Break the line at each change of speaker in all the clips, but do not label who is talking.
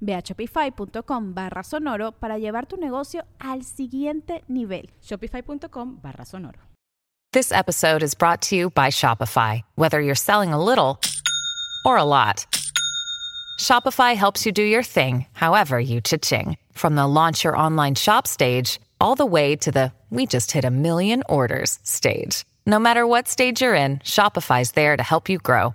Ve a shopify.com barra sonoro para llevar tu negocio al siguiente nivel.
Shopify.com barra sonoro.
This episode is brought to you by Shopify. Whether you're selling a little or a lot, Shopify helps you do your thing, however you cha-ching. From the launch your online shop stage, all the way to the we just hit a million orders stage. No matter what stage you're in, Shopify's there to help you grow.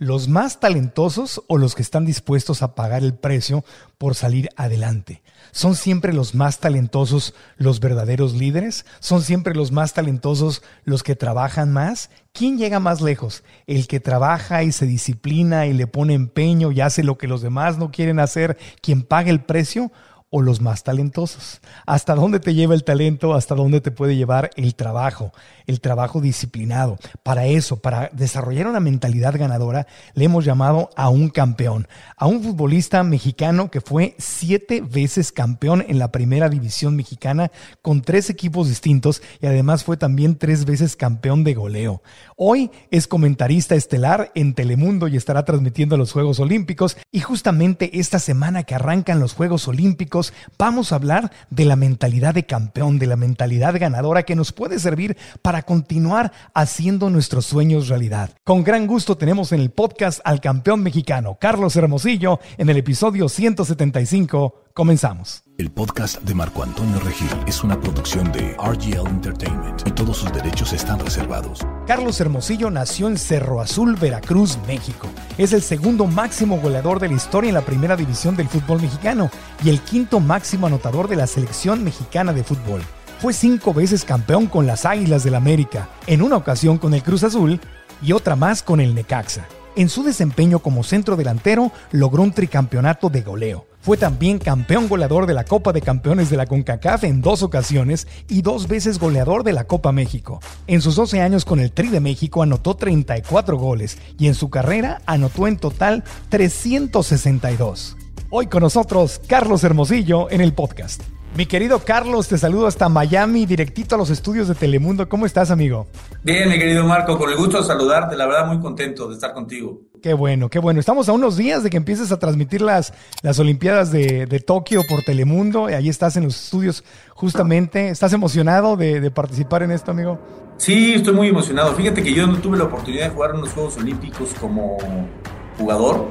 ¿Los más talentosos o los que están dispuestos a pagar el precio por salir adelante? ¿Son siempre los más talentosos los verdaderos líderes? ¿Son siempre los más talentosos los que trabajan más? ¿Quién llega más lejos? ¿El que trabaja y se disciplina y le pone empeño y hace lo que los demás no quieren hacer, quien paga el precio? o los más talentosos. ¿Hasta dónde te lleva el talento? ¿Hasta dónde te puede llevar el trabajo? El trabajo disciplinado. Para eso, para desarrollar una mentalidad ganadora, le hemos llamado a un campeón, a un futbolista mexicano que fue siete veces campeón en la primera división mexicana con tres equipos distintos y además fue también tres veces campeón de goleo. Hoy es comentarista estelar en Telemundo y estará transmitiendo los Juegos Olímpicos y justamente esta semana que arrancan los Juegos Olímpicos, vamos a hablar de la mentalidad de campeón, de la mentalidad ganadora que nos puede servir para continuar haciendo nuestros sueños realidad. Con gran gusto tenemos en el podcast al campeón mexicano, Carlos Hermosillo, en el episodio 175. Comenzamos.
El podcast de Marco Antonio Regil es una producción de RGL Entertainment y todos sus derechos están reservados.
Carlos Hermosillo nació en Cerro Azul, Veracruz, México. Es el segundo máximo goleador de la historia en la primera división del fútbol mexicano y el quinto máximo anotador de la selección mexicana de fútbol. Fue cinco veces campeón con las Águilas del América, en una ocasión con el Cruz Azul y otra más con el Necaxa. En su desempeño como centro delantero logró un tricampeonato de goleo. Fue también campeón goleador de la Copa de Campeones de la CONCACAF en dos ocasiones y dos veces goleador de la Copa México. En sus 12 años con el Tri de México anotó 34 goles y en su carrera anotó en total 362. Hoy con nosotros Carlos Hermosillo en el podcast. Mi querido Carlos, te saludo hasta Miami, directito a los estudios de Telemundo. ¿Cómo estás, amigo?
Bien, mi querido Marco, con el gusto de saludarte, la verdad muy contento de estar contigo.
Qué bueno, qué bueno. Estamos a unos días de que empieces a transmitir las, las Olimpiadas de, Tokio por Telemundo. y Ahí estás en los estudios justamente. ¿Estás emocionado de, participar en esto, amigo?
Sí, estoy muy emocionado. Fíjate que yo no tuve la oportunidad de jugar en los Juegos Olímpicos como jugador.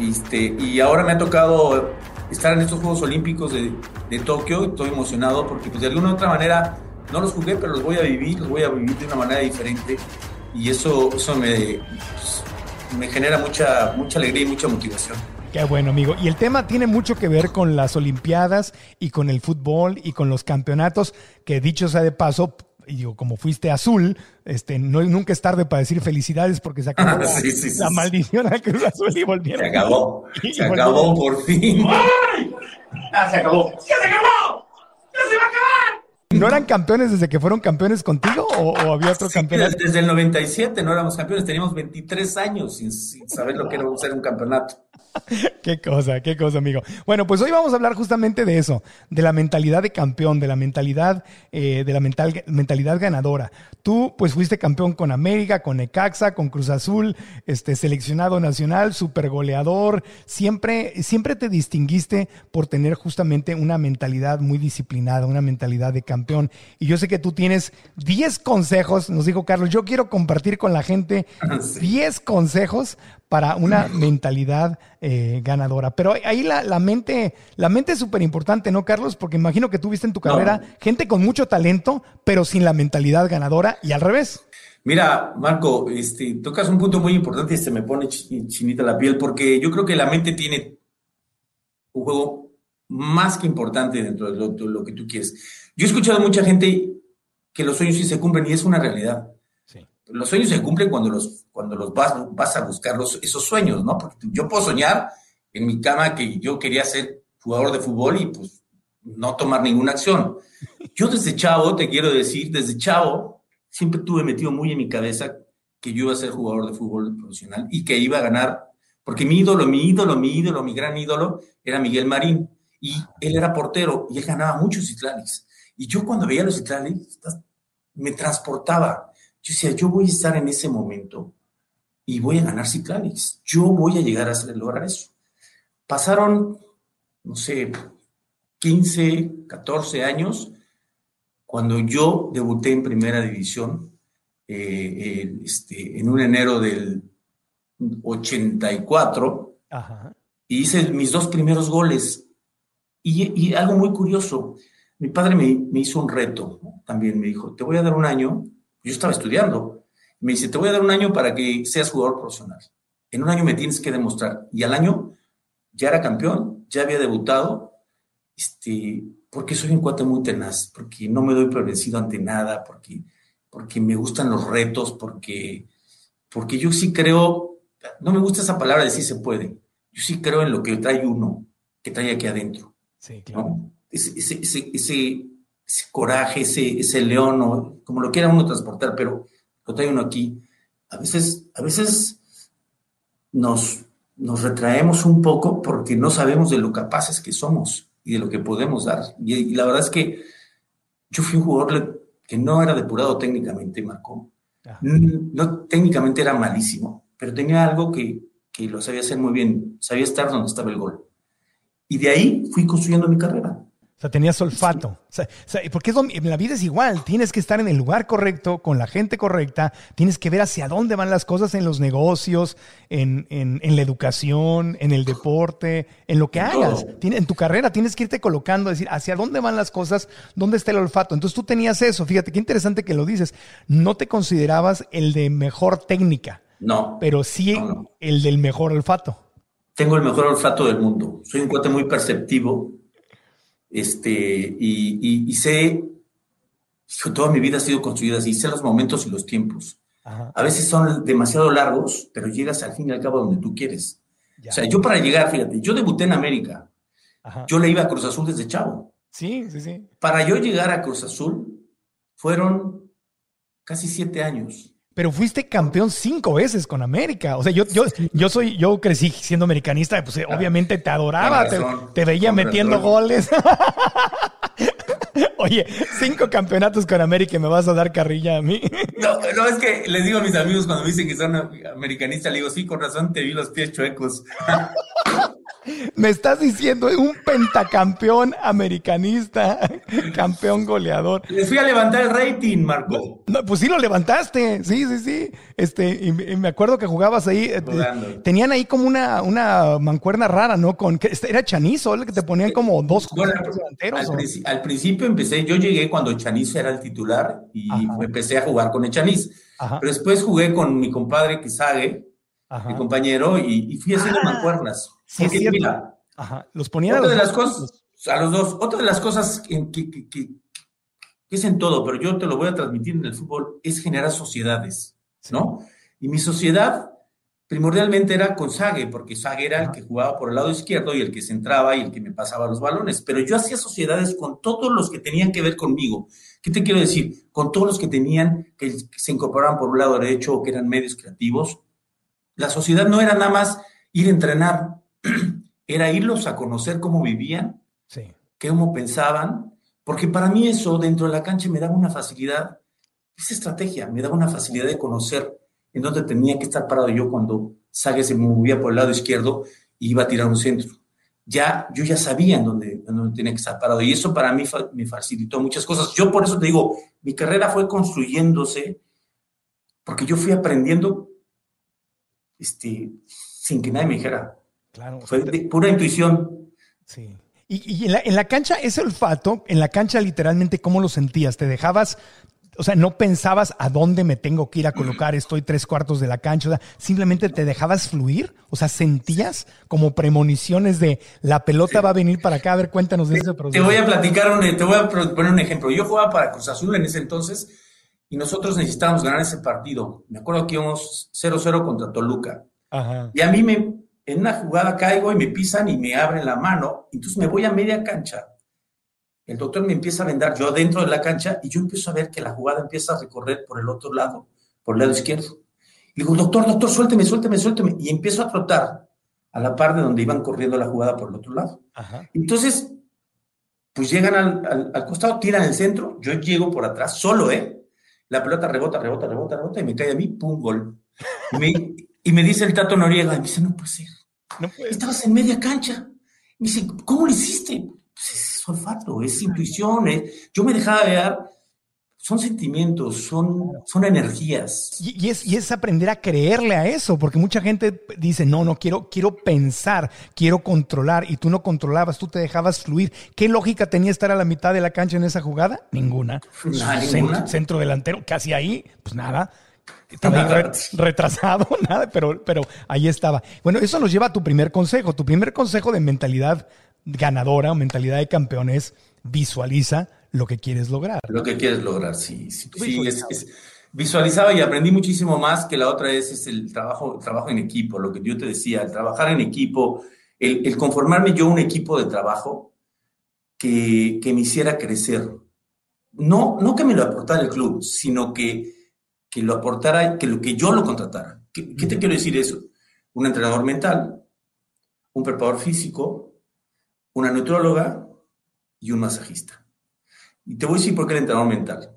Este, y ahora me ha tocado estar en estos Juegos Olímpicos de, de Tokio. Estoy emocionado porque pues de alguna u otra manera no los jugué, pero los voy a vivir, los voy a vivir de una manera diferente. Y eso, eso me, pues, me genera mucha, mucha alegría y mucha motivación.
Qué bueno, amigo. Y el tema tiene mucho que ver con las Olimpiadas y con el fútbol y con los campeonatos, que dicho sea de paso, y digo, como fuiste azul, este, no, nunca es tarde para decir felicidades porque se acabó la, maldición al Cruz Azul y volvieron.
Se acabó, se acabó por fin. ¡Ay!
Ah, se acabó. ¡Ya se acabó! ¡Ya se va a acabar!
¿No eran campeones desde que fueron campeones contigo o, había otro campeonato?
Desde el 97 no éramos campeones, teníamos 23 años sin, saber lo que era ser un campeonato.
qué cosa, qué cosa, amigo. Bueno, pues hoy vamos a hablar justamente de eso, de la mentalidad de campeón, de la mentalidad, eh, de la mental, mentalidad ganadora. Tú, pues fuiste campeón con América, con Necaxa, con Cruz Azul, este, seleccionado nacional, super goleador. Siempre, siempre te distinguiste por tener justamente una mentalidad muy disciplinada, una mentalidad de campeón. Y yo sé que tú tienes 10 consejos, nos dijo Carlos, yo quiero compartir con la gente 10 consejos para una mentalidad eh, ganadora. Pero ahí la, mente, la mente es súper importante, ¿no, Carlos? Porque imagino que tuviste en tu carrera gente con mucho talento, pero sin la mentalidad ganadora y al revés.
Mira, Marco, este, tocas un punto muy importante y se me pone chinita la piel, porque yo creo que la mente tiene un juego más que importante dentro de lo, de lo que tú quieres. Yo he escuchado a mucha gente que los sueños sí se cumplen y es una realidad los sueños se cumplen cuando los, cuando los vas, vas a buscar los, esos sueños, ¿no? Porque yo puedo soñar en mi cama que yo quería ser jugador de fútbol y pues no tomar ninguna acción. Yo desde chavo, te quiero decir, desde chavo, siempre tuve metido muy en mi cabeza que yo iba a ser jugador de fútbol profesional y que iba a ganar, porque mi ídolo, mi ídolo, mi ídolo, mi gran ídolo era Miguel Marín y él era portero y él ganaba muchos Citlalics. Y yo cuando veía los Citlalics me transportaba yo decía, yo voy a estar en ese momento y voy a ganar Ciclalix. Yo voy a llegar a lograr eso. Pasaron, no sé, 15, 14 años cuando yo debuté en primera división eh, este, en un enero del 84 y hice mis dos primeros goles. Y, algo muy curioso, mi padre me, me hizo un reto, también me dijo, te voy a dar un año yo estaba estudiando. Me dice, te voy a dar un año para que seas jugador profesional. En un año me tienes que demostrar. Y al año ya era campeón, ya había debutado, este, porque soy un cuate muy tenaz, porque no me doy por ante nada, porque, porque me gustan los retos, porque, porque yo sí creo, no me gusta esa palabra de sí se puede, yo sí creo en lo que trae uno, que trae aquí adentro. Sí, claro. ese, ese, ese coraje, ese, ese león, o como lo quiera uno transportar, pero lo trae uno aquí. A veces, a veces nos, nos retraemos un poco porque no sabemos de lo capaces que somos y de lo que podemos dar. Y, la verdad es que yo fui un jugador que no era depurado técnicamente, Marco. No, técnicamente era malísimo, pero tenía algo que, que lo sabía hacer muy bien, sabía estar donde estaba el gol. Y de ahí fui construyendo mi carrera.
O sea, tenías olfato. O sea, porque en la vida es igual. Tienes que estar en el lugar correcto, con la gente correcta. Tienes que ver hacia dónde van las cosas en los negocios, en, la educación, en el deporte, en lo que hagas. En tu carrera tienes que irte colocando, decir hacia dónde van las cosas, dónde está el olfato. Entonces tú tenías eso. Fíjate, qué interesante que lo dices. No te considerabas el de mejor técnica.
No.
Pero sí el del mejor olfato.
Tengo el mejor olfato del mundo. Soy un cuate muy perceptivo este, y, sé, toda mi vida ha sido construida así, sé los momentos y los tiempos. A veces son demasiado largos, pero llegas al fin y al cabo donde tú quieres. O sea, yo para llegar, fíjate, yo debuté en América. Yo le iba a Cruz Azul desde chavo.
Sí, sí, sí.
Para yo llegar a Cruz Azul fueron casi siete años
pero fuiste campeón cinco veces con América. O sea, yo, yo, yo soy, yo crecí siendo americanista, pues obviamente te adoraba, te, veía metiendo goles. Oye, cinco campeonatos con América y me vas a dar carrilla a mí.
No, no, es que les digo a mis amigos cuando me dicen que son americanistas, le digo, sí, con razón te vi los pies chuecos.
Me estás diciendo un pentacampeón americanista, campeón goleador.
Les fui a levantar el rating, Marco.
No, pues sí lo levantaste, sí, sí, sí. Este, y, me acuerdo que jugabas ahí. Eh, tenían ahí como una, una mancuerna rara, ¿no? Con que era Chanizo, el que te ponían como dos
jugadores delanteros. Al, principio empecé, yo llegué cuando Chanizo era el titular y empecé a jugar con el Chaniz. Pero después jugué con mi compadre Kizague, mi compañero, y, fui haciendo ah. mancuernas.
Sí, mira, Ajá. Los ponía
otra a los de las cosas, a los dos, otra de las cosas que, que, que, es en todo, pero yo te lo voy a transmitir en el fútbol, es generar sociedades, ¿no? Y mi sociedad primordialmente era con Sague, porque Sague era el que jugaba por el lado izquierdo y el que centraba y el que me pasaba los balones, pero yo hacía sociedades con todos los que tenían que ver conmigo. ¿Qué te quiero decir? Con todos los que tenían, que se incorporaban por el lado derecho o que eran medios creativos. La sociedad no era nada más ir a entrenar, era irlos a conocer cómo vivían, cómo pensaban, porque para mí eso dentro de la cancha me daba una facilidad, esa estrategia, me daba una facilidad de conocer en dónde tenía que estar parado yo cuando Sague se movía por el lado izquierdo y iba a tirar un centro. Ya, yo ya sabía en dónde, en dónde tenía que estar parado y eso para mí me facilitó muchas cosas. Yo por eso te digo, mi carrera fue construyéndose porque yo fui aprendiendo este, sin que nadie me dijera. Claro. Fue de pura intuición.
Sí. Y, en, la, en, la, cancha, ese olfato, en la cancha literalmente, ¿cómo lo sentías? ¿Te dejabas, o sea, no pensabas a dónde me tengo que ir a colocar, estoy tres cuartos de la cancha, o sea, simplemente te dejabas fluir? O sea, ¿sentías como premoniciones de la pelota va a venir para acá? A ver, cuéntanos de ese proceso.
Te voy a platicar, te voy a poner un ejemplo. Yo jugaba para Cruz Azul en ese entonces y nosotros necesitábamos ganar ese partido. Me acuerdo que íbamos 0-0 contra Toluca. Y a mí me, en una jugada caigo y me pisan y me abren la mano, entonces me voy a media cancha. El doctor me empieza a vendar, yo dentro de la cancha, y yo empiezo a ver que la jugada empieza a recorrer por el otro lado, por el lado izquierdo. Y digo, doctor, doctor, suélteme, suélteme, suélteme. Y empiezo a trotar a la par de donde iban corriendo la jugada por el otro lado. Entonces, pues llegan al, al, costado, tiran el centro, yo llego por atrás, solo, ¿eh? La pelota rebota, rebota, rebota, rebota, y me cae a mí, pum, gol. Me, y me dice el Tato Noriega, y me dice, no puede ser. Estabas en media cancha. Me dice, ¿cómo lo hiciste? Pues es olfato, es intuición. Yo me dejaba ver, son sentimientos, son, son energías.
Y, es, y es aprender a creerle a eso, porque mucha gente dice, no, no, quiero, quiero pensar, quiero controlar, y tú no controlabas, tú te dejabas fluir. ¿Qué lógica tenía estar a la mitad de la cancha en esa jugada? Ninguna. Centro, centro delantero, casi ahí, pues nada. Retrasado, nada, pero, pero ahí estaba. Bueno, eso nos lleva a tu primer consejo. Tu primer consejo de mentalidad ganadora o mentalidad de campeones visualiza lo que quieres lograr.
Lo que quieres lograr, sí. sí, visualizaba y aprendí muchísimo más que la otra vez es el trabajo, trabajo en equipo, lo que yo te decía, el trabajar en equipo, el, conformarme yo un equipo de trabajo que, que me hiciera crecer. No, no que me lo aportara el club, sino que que lo aportara, que, lo, que yo lo contratara. ¿Qué, te quiero decir eso? Un entrenador mental, un preparador físico, una neutróloga y un masajista. Y te voy a decir por qué el entrenador mental.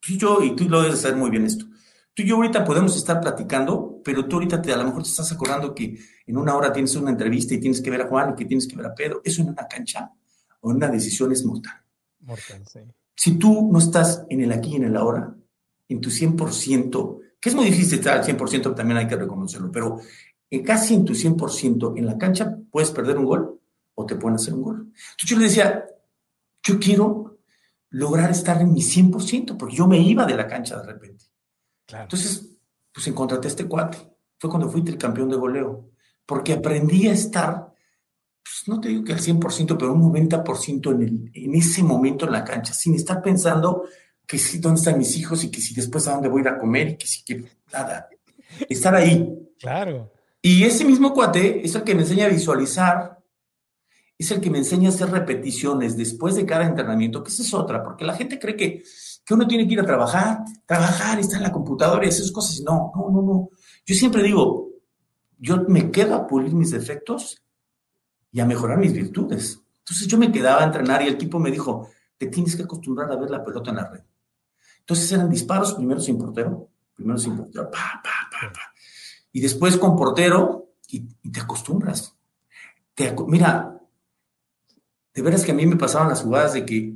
Tú y yo, y tú lo debes saber muy bien esto. Tú y yo ahorita podemos estar platicando, pero tú ahorita te, a lo mejor te estás acordando que en una hora tienes una entrevista y tienes que ver a Juan y que tienes que ver a Pedro. Eso en una cancha o en una decisión es mortal. Mortal, sí. Si tú no estás en el aquí y en el ahora, en tu 100%, que es muy difícil estar al 100%, también hay que reconocerlo, pero en casi en tu 100% en la cancha puedes perder un gol o te pueden hacer un gol. Entonces yo le decía, yo quiero lograr estar en mi 100%, porque yo me iba de la cancha de repente. Entonces, pues encontraste a este cuate. Fue cuando fui el campeón de goleo, porque aprendí a estar, pues no te digo que al 100%, pero un 90% en, el, en ese momento en la cancha, sin estar pensando que si dónde están mis hijos y que si después a dónde voy a ir a comer y que si que nada. Estar ahí.
Claro.
Y ese mismo cuate es el que me enseña a visualizar, es el que me enseña a hacer repeticiones después de cada entrenamiento, que esa es otra, porque la gente cree que, que uno tiene que ir a trabajar, trabajar, estar en la computadora y esas cosas. No, no, no, no. Yo siempre digo, yo me quedo a pulir mis defectos y a mejorar mis virtudes. Entonces yo me quedaba a entrenar y el tipo me dijo, te tienes que acostumbrar a ver la pelota en la red. Entonces eran disparos primero sin portero, primero sin portero, pa, pa, pa, pa. Y después con portero y, te acostumbras. Te, mira, de veras que a mí me pasaban las jugadas de que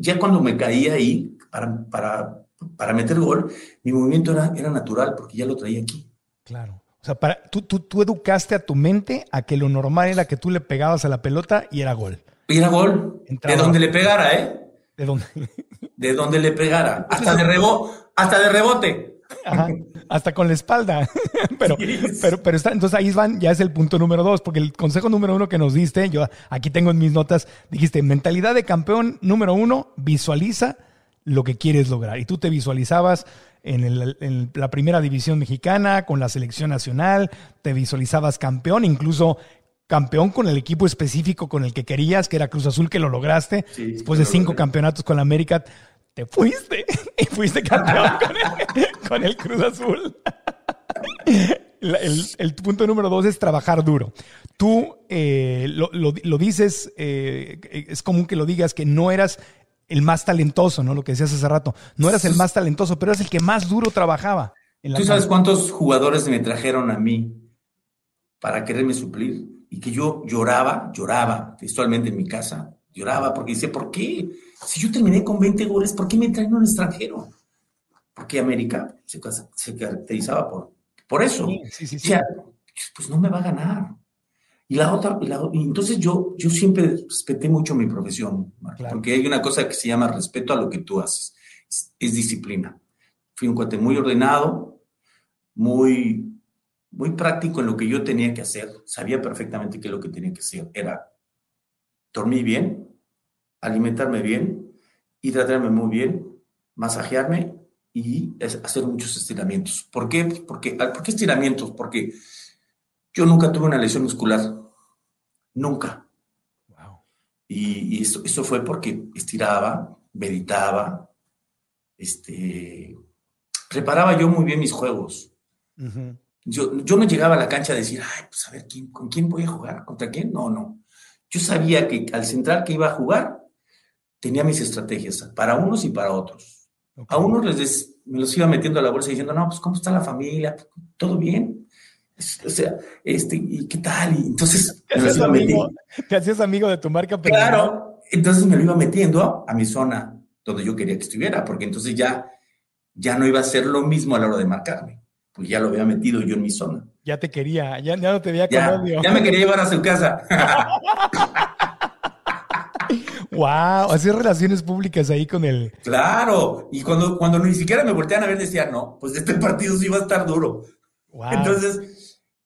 ya cuando me caía ahí para, para, para meter gol, mi movimiento era, era natural porque ya lo traía aquí.
Claro. O sea, para, tú, tú, tú educaste a tu mente a que lo normal era que tú le pegabas a la pelota y era gol.
Y era gol. De donde le pegara, ¿eh?
¿De dónde?
De donde le pegara. Hasta de, rebo hasta de rebote.
hasta con la espalda. pero, pero, pero está, entonces ahí van, ya es el punto número dos, porque el consejo número uno que nos diste, yo aquí tengo en mis notas, dijiste, mentalidad de campeón número uno, visualiza lo que quieres lograr. Y tú te visualizabas en, en, la primera división mexicana, con la selección nacional, te visualizabas campeón, incluso campeón con el equipo específico con el que querías, que era Cruz Azul, que lo lograste. Después de cinco campeonatos con la América, te fuiste y fuiste campeón con, el, Cruz Azul. el, punto número dos es trabajar duro. Tú eh, lo, dices, eh, es común que lo digas, que no eras el más talentoso, ¿no? Lo que decías hace rato. No eras el más talentoso, pero eras el que más duro trabajaba.
¿Tú sabes cuántos jugadores me trajeron a mí para quererme suplir? Y que yo lloraba, lloraba textualmente en mi casa, lloraba porque dice, ¿por qué? Si yo terminé con 20 goles, ¿por qué me traen un extranjero? Porque América se, caracterizaba por, por eso. Sí, sí, sí, pues no me va a ganar. Y la otra, y entonces yo, yo siempre respeté mucho mi profesión, porque hay una cosa que se llama respeto a lo que tú haces, es, disciplina. Fui un cuate muy ordenado, muy, muy práctico en lo que yo tenía que hacer. Sabía perfectamente que lo que tenía que hacer era dormir bien, alimentarme bien, hidratarme muy bien, masajearme y hacer muchos estiramientos. ¿Por qué? Porque, ¿Por qué estiramientos? Porque yo nunca tuve una lesión muscular. Nunca. Wow. Y, eso, eso, fue porque estiraba, meditaba, este, preparaba yo muy bien mis juegos. Yo, yo no llegaba a la cancha a decir, ay, pues a ver, ¿quién, ¿con quién voy a jugar? ¿Contra quién? No, no. Yo sabía que al central que iba a jugar, tenía mis estrategias para unos y para otros. A unos les me los iba metiendo a la bolsa diciendo, no, pues, ¿cómo está la familia? ¿Todo bien? O sea, este, ¿y qué tal? Y entonces
¿Te hacías, amigo, ¿Te hacías amigo de tu marca
Claro, entonces me lo iba metiendo a mi zona donde yo quería que estuviera, porque entonces ya, ya no iba a ser lo mismo a la hora de marcarme, pues ya lo había metido yo en mi zona.
Ya te quería, ya, ya no te veía
con odio. Ya me quería llevar a su casa.
wow, hacer relaciones públicas ahí con él.
Claro, y cuando, cuando ni siquiera me voltean a ver decía, no, pues este partido sí va a estar duro. Wow. Entonces,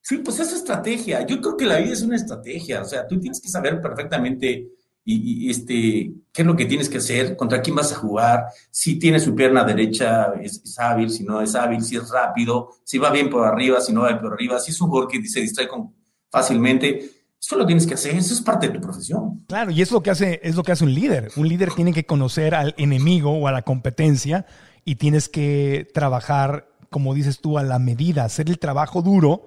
Sí, pues es estrategia. Yo creo que la vida es una estrategia. O sea, tú tienes que saber perfectamente y, este, qué es lo que tienes que hacer, contra quién vas a jugar, si tiene su pierna derecha, es, hábil, si no es hábil, si es rápido, si va bien por arriba, si no va bien por arriba, si es un jugador que se distrae con, fácilmente. Eso lo tienes que hacer, eso es parte de tu profesión.
Claro, y es lo que hace, es lo que hace un líder. Un líder tiene que conocer al enemigo o a la competencia y tienes que trabajar, como dices tú, a la medida, hacer el trabajo duro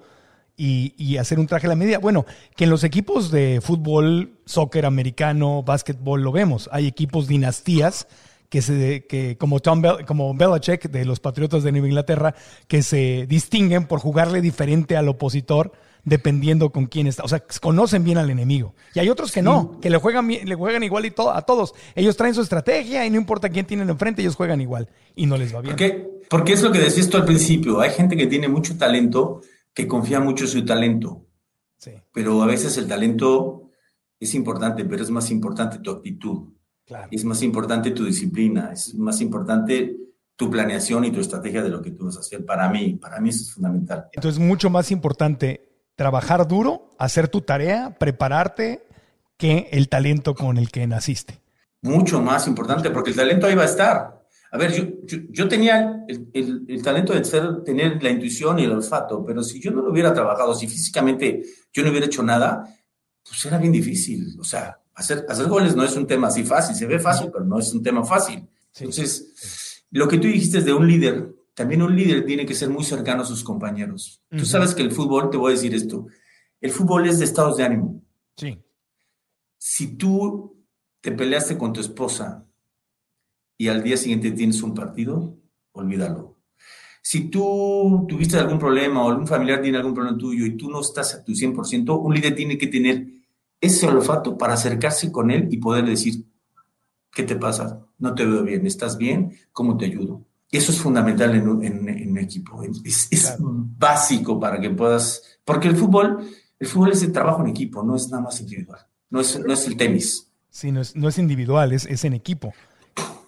y, hacer un traje a la medida. Bueno, que en los equipos de fútbol, soccer americano, básquetbol lo vemos. Hay equipos dinastías que se que como Tom como Belichick de los Patriotas de Nueva Inglaterra que se distinguen por jugarle diferente al opositor dependiendo con quién está. O sea, conocen bien al enemigo. Y hay otros que no, que le juegan, le juegan igual y todo, a todos. Ellos traen su estrategia y no importa quién tienen enfrente, ellos juegan igual y no les va bien.
Porque, porque es lo que decías tú al principio. Hay gente que tiene mucho talento que confía mucho en su talento. Sí. Pero a veces el talento es importante, pero es más importante tu actitud. Claro. Es más importante tu disciplina, es más importante tu planeación y tu estrategia de lo que tú vas a hacer. Para mí, para mí eso es fundamental.
Entonces, mucho más importante trabajar duro, hacer tu tarea, prepararte, que el talento con el que naciste.
Mucho más importante, porque el talento ahí va a estar. A ver, yo, yo, tenía el, talento de ser, tener la intuición y el olfato, pero si yo no lo hubiera trabajado, si físicamente yo no hubiera hecho nada, pues era bien difícil. O sea, hacer, hacer goles no es un tema así fácil, se ve fácil, pero no es un tema fácil. Entonces, lo que tú dijiste de un líder, también un líder tiene que ser muy cercano a sus compañeros. Tú sabes que el fútbol, te voy a decir esto, el fútbol es de estados de ánimo.
Sí.
Si tú te peleaste con tu esposa y al día siguiente tienes un partido, olvídalo. Si tú tuviste algún problema o algún familiar tiene algún problema tuyo y tú no estás a tu 100%, un líder tiene que tener ese olfato para acercarse con él y poder decir, ¿qué te pasa? No te veo bien, ¿estás bien? ¿Cómo te ayudo? Eso es fundamental en un, equipo. Es, básico para que puedas, porque el fútbol, el fútbol es el trabajo en equipo, no es nada más individual, no es, no es el tenis.
Sí, no es, no es individual, es, es en equipo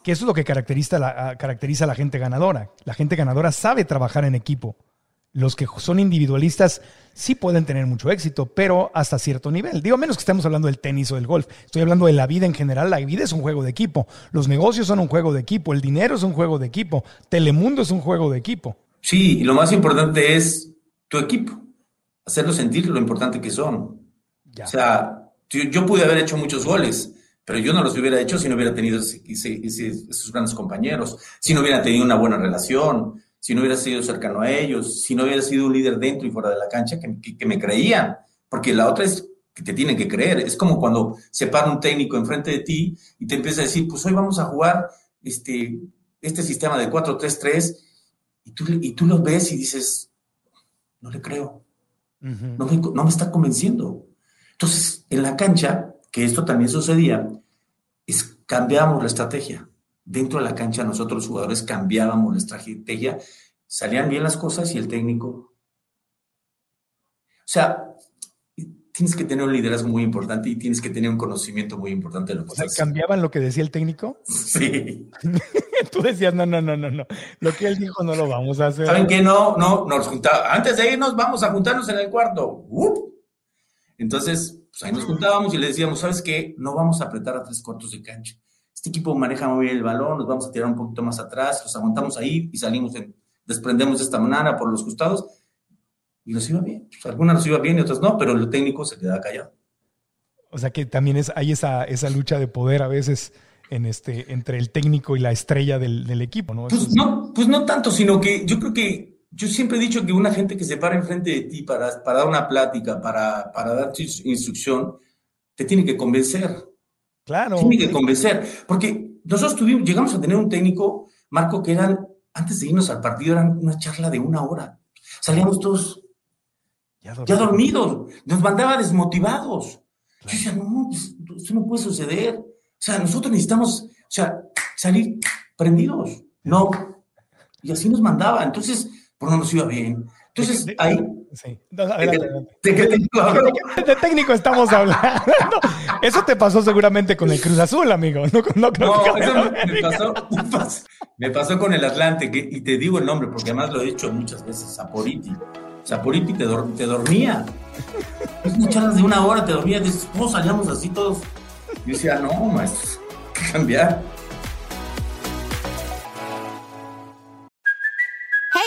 que eso es lo que caracteriza, la, caracteriza a la gente ganadora. La gente ganadora sabe trabajar en equipo. Los que son individualistas sí pueden tener mucho éxito, pero hasta cierto nivel. Digo, menos que estemos hablando del tenis o del golf. Estoy hablando de la vida en general. La vida es un juego de equipo. Los negocios son un juego de equipo. El dinero es un juego de equipo. Telemundo es un juego de equipo.
Sí, y lo más importante es tu equipo. Hacerlo sentir lo importante que son. O sea, yo pude haber hecho muchos goles, pero yo no los hubiera hecho si no hubiera tenido esos grandes compañeros, si no hubiera tenido una buena relación, si no hubiera sido cercano a ellos, si no hubiera sido un líder dentro y fuera de la cancha, que, que me creían. Porque la otra es que te tienen que creer. Es como cuando se para un técnico enfrente de ti y te empieza a decir, pues hoy vamos a jugar este, este sistema de 4-3-3 y tú, y tú lo ves y dices, no le creo, no, me, no me está convenciendo. Entonces, en la cancha, que esto también sucedía, es cambiábamos la estrategia. Dentro de la cancha nosotros los jugadores cambiábamos la estrategia, salían bien las cosas y el técnico... O sea, tienes que tener un liderazgo muy importante y tienes que tener un conocimiento muy importante de lo que
o sea, ¿Cambiaban lo que decía el técnico?
Sí.
Tú decías, no, no, no, no, no. Lo que él dijo no lo vamos a hacer.
¿Saben qué? No, no, nos juntamos. Antes de irnos, vamos a juntarnos en el cuarto. Entonces, pues ahí nos juntábamos y le decíamos, ¿sabes qué? No vamos a apretar a tres cuartos de cancha. Este equipo maneja muy bien el balón, nos vamos a tirar un poquito más atrás, los aguantamos ahí y salimos, en, desprendemos esta manana por los costados y nos iba bien. Pues, algunas nos iba bien y otras no, pero el técnico se quedaba callado.
O sea que también es, hay esa, esa lucha de poder a veces en este, entre el técnico y la estrella del, del equipo, ¿no?
Pues no, pues no tanto, sino que yo creo que yo siempre he dicho que una gente que se para enfrente de ti para, para dar una plática, para, para dar instrucción, te tiene que convencer.
Claro.
Tiene que convencer. Porque nosotros tuvimos, llegamos a tener un técnico, Marco, que eran, antes de irnos al partido, eran una charla de una hora. Salíamos todos ya, dormidos. Nos mandaba desmotivados. Yo decía, no, pues, eso no puede suceder. O sea, nosotros necesitamos, o sea, salir prendidos. No. Y así nos mandaba. Entonces, por no nos iba bien. Entonces, ahí. Sí.
de, técnico estamos hablando. Eso te pasó seguramente con el Cruz Azul, amigo. No, no,
no eso me pasó, me pasó, con el Atlante, que, y te digo el nombre porque además lo he dicho muchas veces, Saporiti. Saporiti te, te dormía. Es charlas de una hora, te dormía. Dices, ¿cómo salíamos así todos? Yo decía, no, maestro, hay que cambiar.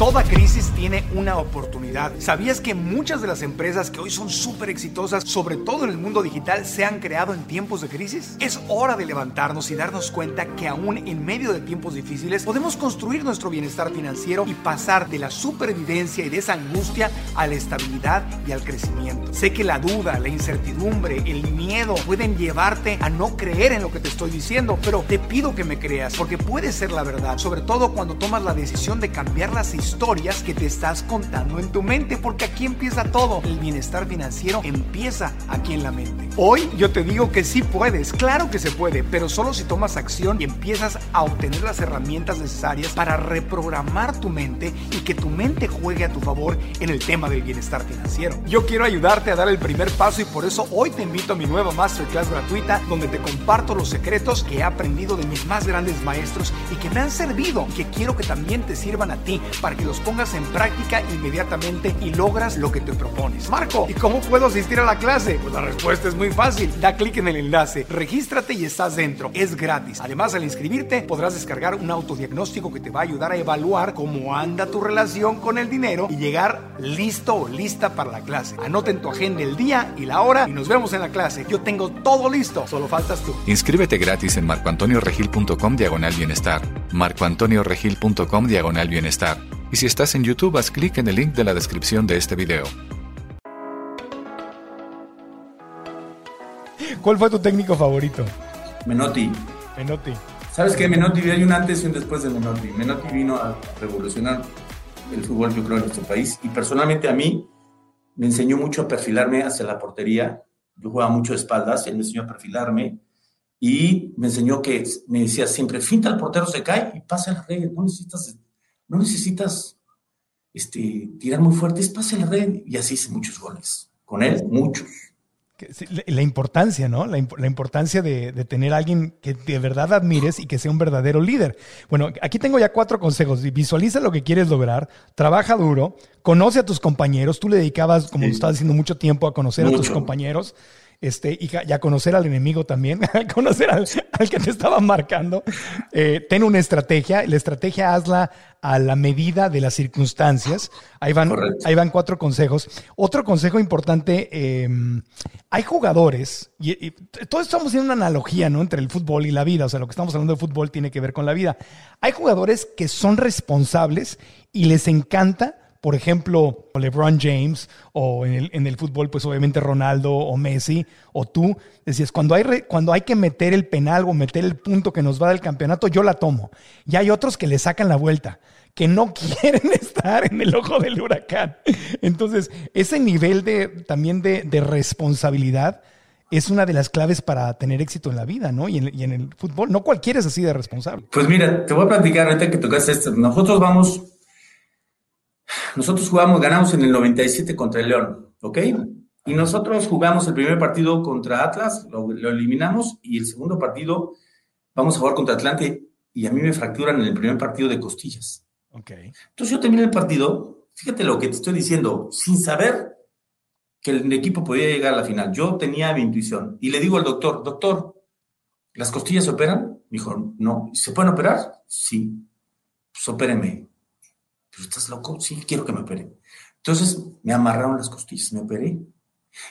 Toda crisis tiene una oportunidad. ¿Sabías que muchas de las empresas que hoy son súper exitosas, sobre todo en el mundo digital, se han creado en tiempos de crisis? Es hora de levantarnos y darnos cuenta que aún en medio de tiempos difíciles podemos construir nuestro bienestar financiero y pasar de la supervivencia y de esa angustia a la estabilidad y al crecimiento. Sé que la duda, la incertidumbre, el miedo pueden llevarte a no creer en lo que te estoy diciendo, pero te pido que me creas porque puede ser la verdad, sobre todo cuando tomas la decisión de cambiar las historias historias que te estás contando en tu mente, porque aquí empieza todo. El bienestar financiero empieza aquí en la mente. Hoy yo te digo que sí puedes, claro que se puede, pero solo si tomas acción y empiezas a obtener las herramientas necesarias para reprogramar tu mente y que tu mente juegue a tu favor en el tema del bienestar financiero. Yo quiero ayudarte a dar el primer paso y por eso hoy te invito a mi nueva masterclass gratuita donde te comparto los secretos que he aprendido de mis más grandes maestros y que me han servido y que quiero que también te sirvan a ti para que los pongas en práctica inmediatamente y logras lo que te propones. Marco, ¿y cómo puedo asistir a la clase? Pues la respuesta es muy fácil. Da clic en el enlace, regístrate y estás dentro. Es gratis. Además, al inscribirte podrás descargar un autodiagnóstico que te va a ayudar a evaluar cómo anda tu relación con el dinero y llegar listo o lista para la clase. Anota en tu agenda el día y la hora y nos vemos en la clase. Yo tengo todo listo, solo faltas tú.
Inscríbete gratis en marcoantonioregil.com diagonal bienestar. marcoantonioregil.com diagonal bienestar y si estás en YouTube, haz clic en el link de la descripción de este video.
¿Cuál fue tu técnico favorito?
Menotti.
Menotti.
¿Sabes qué? Menotti, hay un antes y un después de Menotti. Menotti vino a revolucionar el fútbol, yo creo, en nuestro país. Y personalmente a mí me enseñó mucho a perfilarme hacia la portería. Yo jugaba mucho de espaldas, él me enseñó a perfilarme. Y me enseñó que me decía siempre, finta al portero, se cae y pasa la red. No necesitas no necesitas este, tirar muy fuerte, es pase la red y así hice muchos goles. Con él, muchos.
La importancia, ¿no? La, importancia de, tener a alguien que de verdad admires y que sea un verdadero líder. Bueno, aquí tengo ya cuatro consejos. Visualiza lo que quieres lograr, trabaja duro, conoce a tus compañeros. Tú le dedicabas, como lo estabas diciendo, mucho tiempo a conocer a tus compañeros este, y, a conocer al enemigo también, a conocer al, que te estaba marcando. Eh, ten una estrategia, la estrategia hazla a la medida de las circunstancias. Ahí van, ahí van cuatro consejos. Otro consejo importante, em, hay jugadores, y, todos estamos haciendo una analogía ¿no? entre el fútbol y la vida, o sea, lo que estamos hablando de fútbol tiene que ver con la vida. Hay jugadores que son responsables y les encanta por ejemplo, LeBron James o en el, en el, fútbol, pues obviamente Ronaldo o Messi o tú, decías, cuando hay, cuando hay que meter el penal o meter el punto que nos va del campeonato, yo la tomo. Y hay otros que le sacan la vuelta, que no quieren estar en el ojo del huracán. Entonces, ese nivel de, también de, de responsabilidad es una de las claves para tener éxito en la vida, ¿no? Y en, y en, el fútbol. No cualquiera es así de responsable.
Pues mira, te voy a platicar ahorita que tocaste esto. Nosotros vamos nosotros jugamos, ganamos en el 97 contra el León, ¿ok? Y nosotros jugamos el primer partido contra Atlas, lo, eliminamos, y el segundo partido vamos a jugar contra Atlante, y a mí me fracturan en el primer partido de costillas.
Ok.
Entonces yo terminé el partido, fíjate lo que te estoy diciendo, sin saber que el equipo podía llegar a la final. Yo tenía mi intuición, y le digo al doctor, doctor, ¿las costillas se operan? Me dijo, no. ¿Se pueden operar? Sí. Pues opéreme estás loco, sí, quiero que me operen. Entonces me amarraron las costillas, me operé.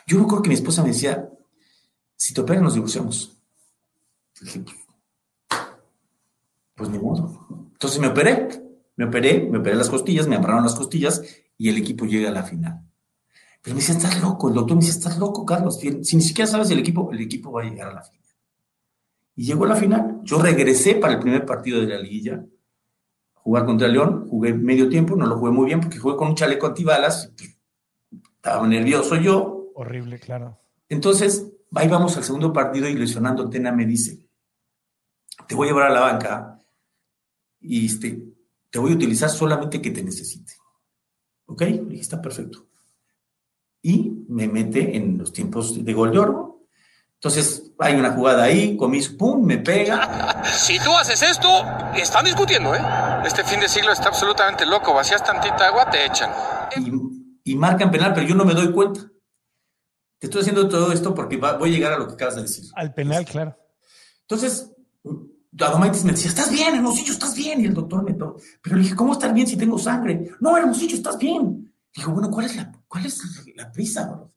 Yo me acuerdo que mi esposa me decía, si te operan nos divorciamos. Pues ni modo. Entonces me operé, me operé, me operé las costillas, me amarraron las costillas y el equipo llega a la final. Pero me decía, estás loco, el doctor me decía, estás loco, Carlos. Si ni siquiera sabes el equipo, el equipo va a llegar a la final. Y llegó a la final. Yo regresé para el primer partido de la liguilla jugar contra León, jugué medio tiempo, no lo jugué muy bien porque jugué con un chaleco antibalas, estaba nervioso yo.
Horrible, claro.
Entonces, ahí vamos al segundo partido y lesionando Tena me dice, te voy a llevar a la banca y este, te voy a utilizar solamente que te necesite. ¿Ok? Y está perfecto. Y me mete en los tiempos de gol de oro entonces hay una jugada ahí, comiso, pum, me pega.
Si tú haces esto, están discutiendo, ¿eh? Este fin de siglo está absolutamente loco. Vacías tantita agua, te echan.
Y, marcan penal, pero yo no me doy cuenta. Te estoy haciendo todo esto porque voy a llegar a lo que acabas de decir.
Al penal, claro.
Entonces, Adomaitis me decía, ¿estás bien, hermosillo? ¿Estás bien? Y el doctor me tocó. Pero le dije, ¿cómo estar bien si tengo sangre? No, hermosillo, ¿estás bien? Dijo, bueno, ¿cuál es la, cuál es la prisa, bro?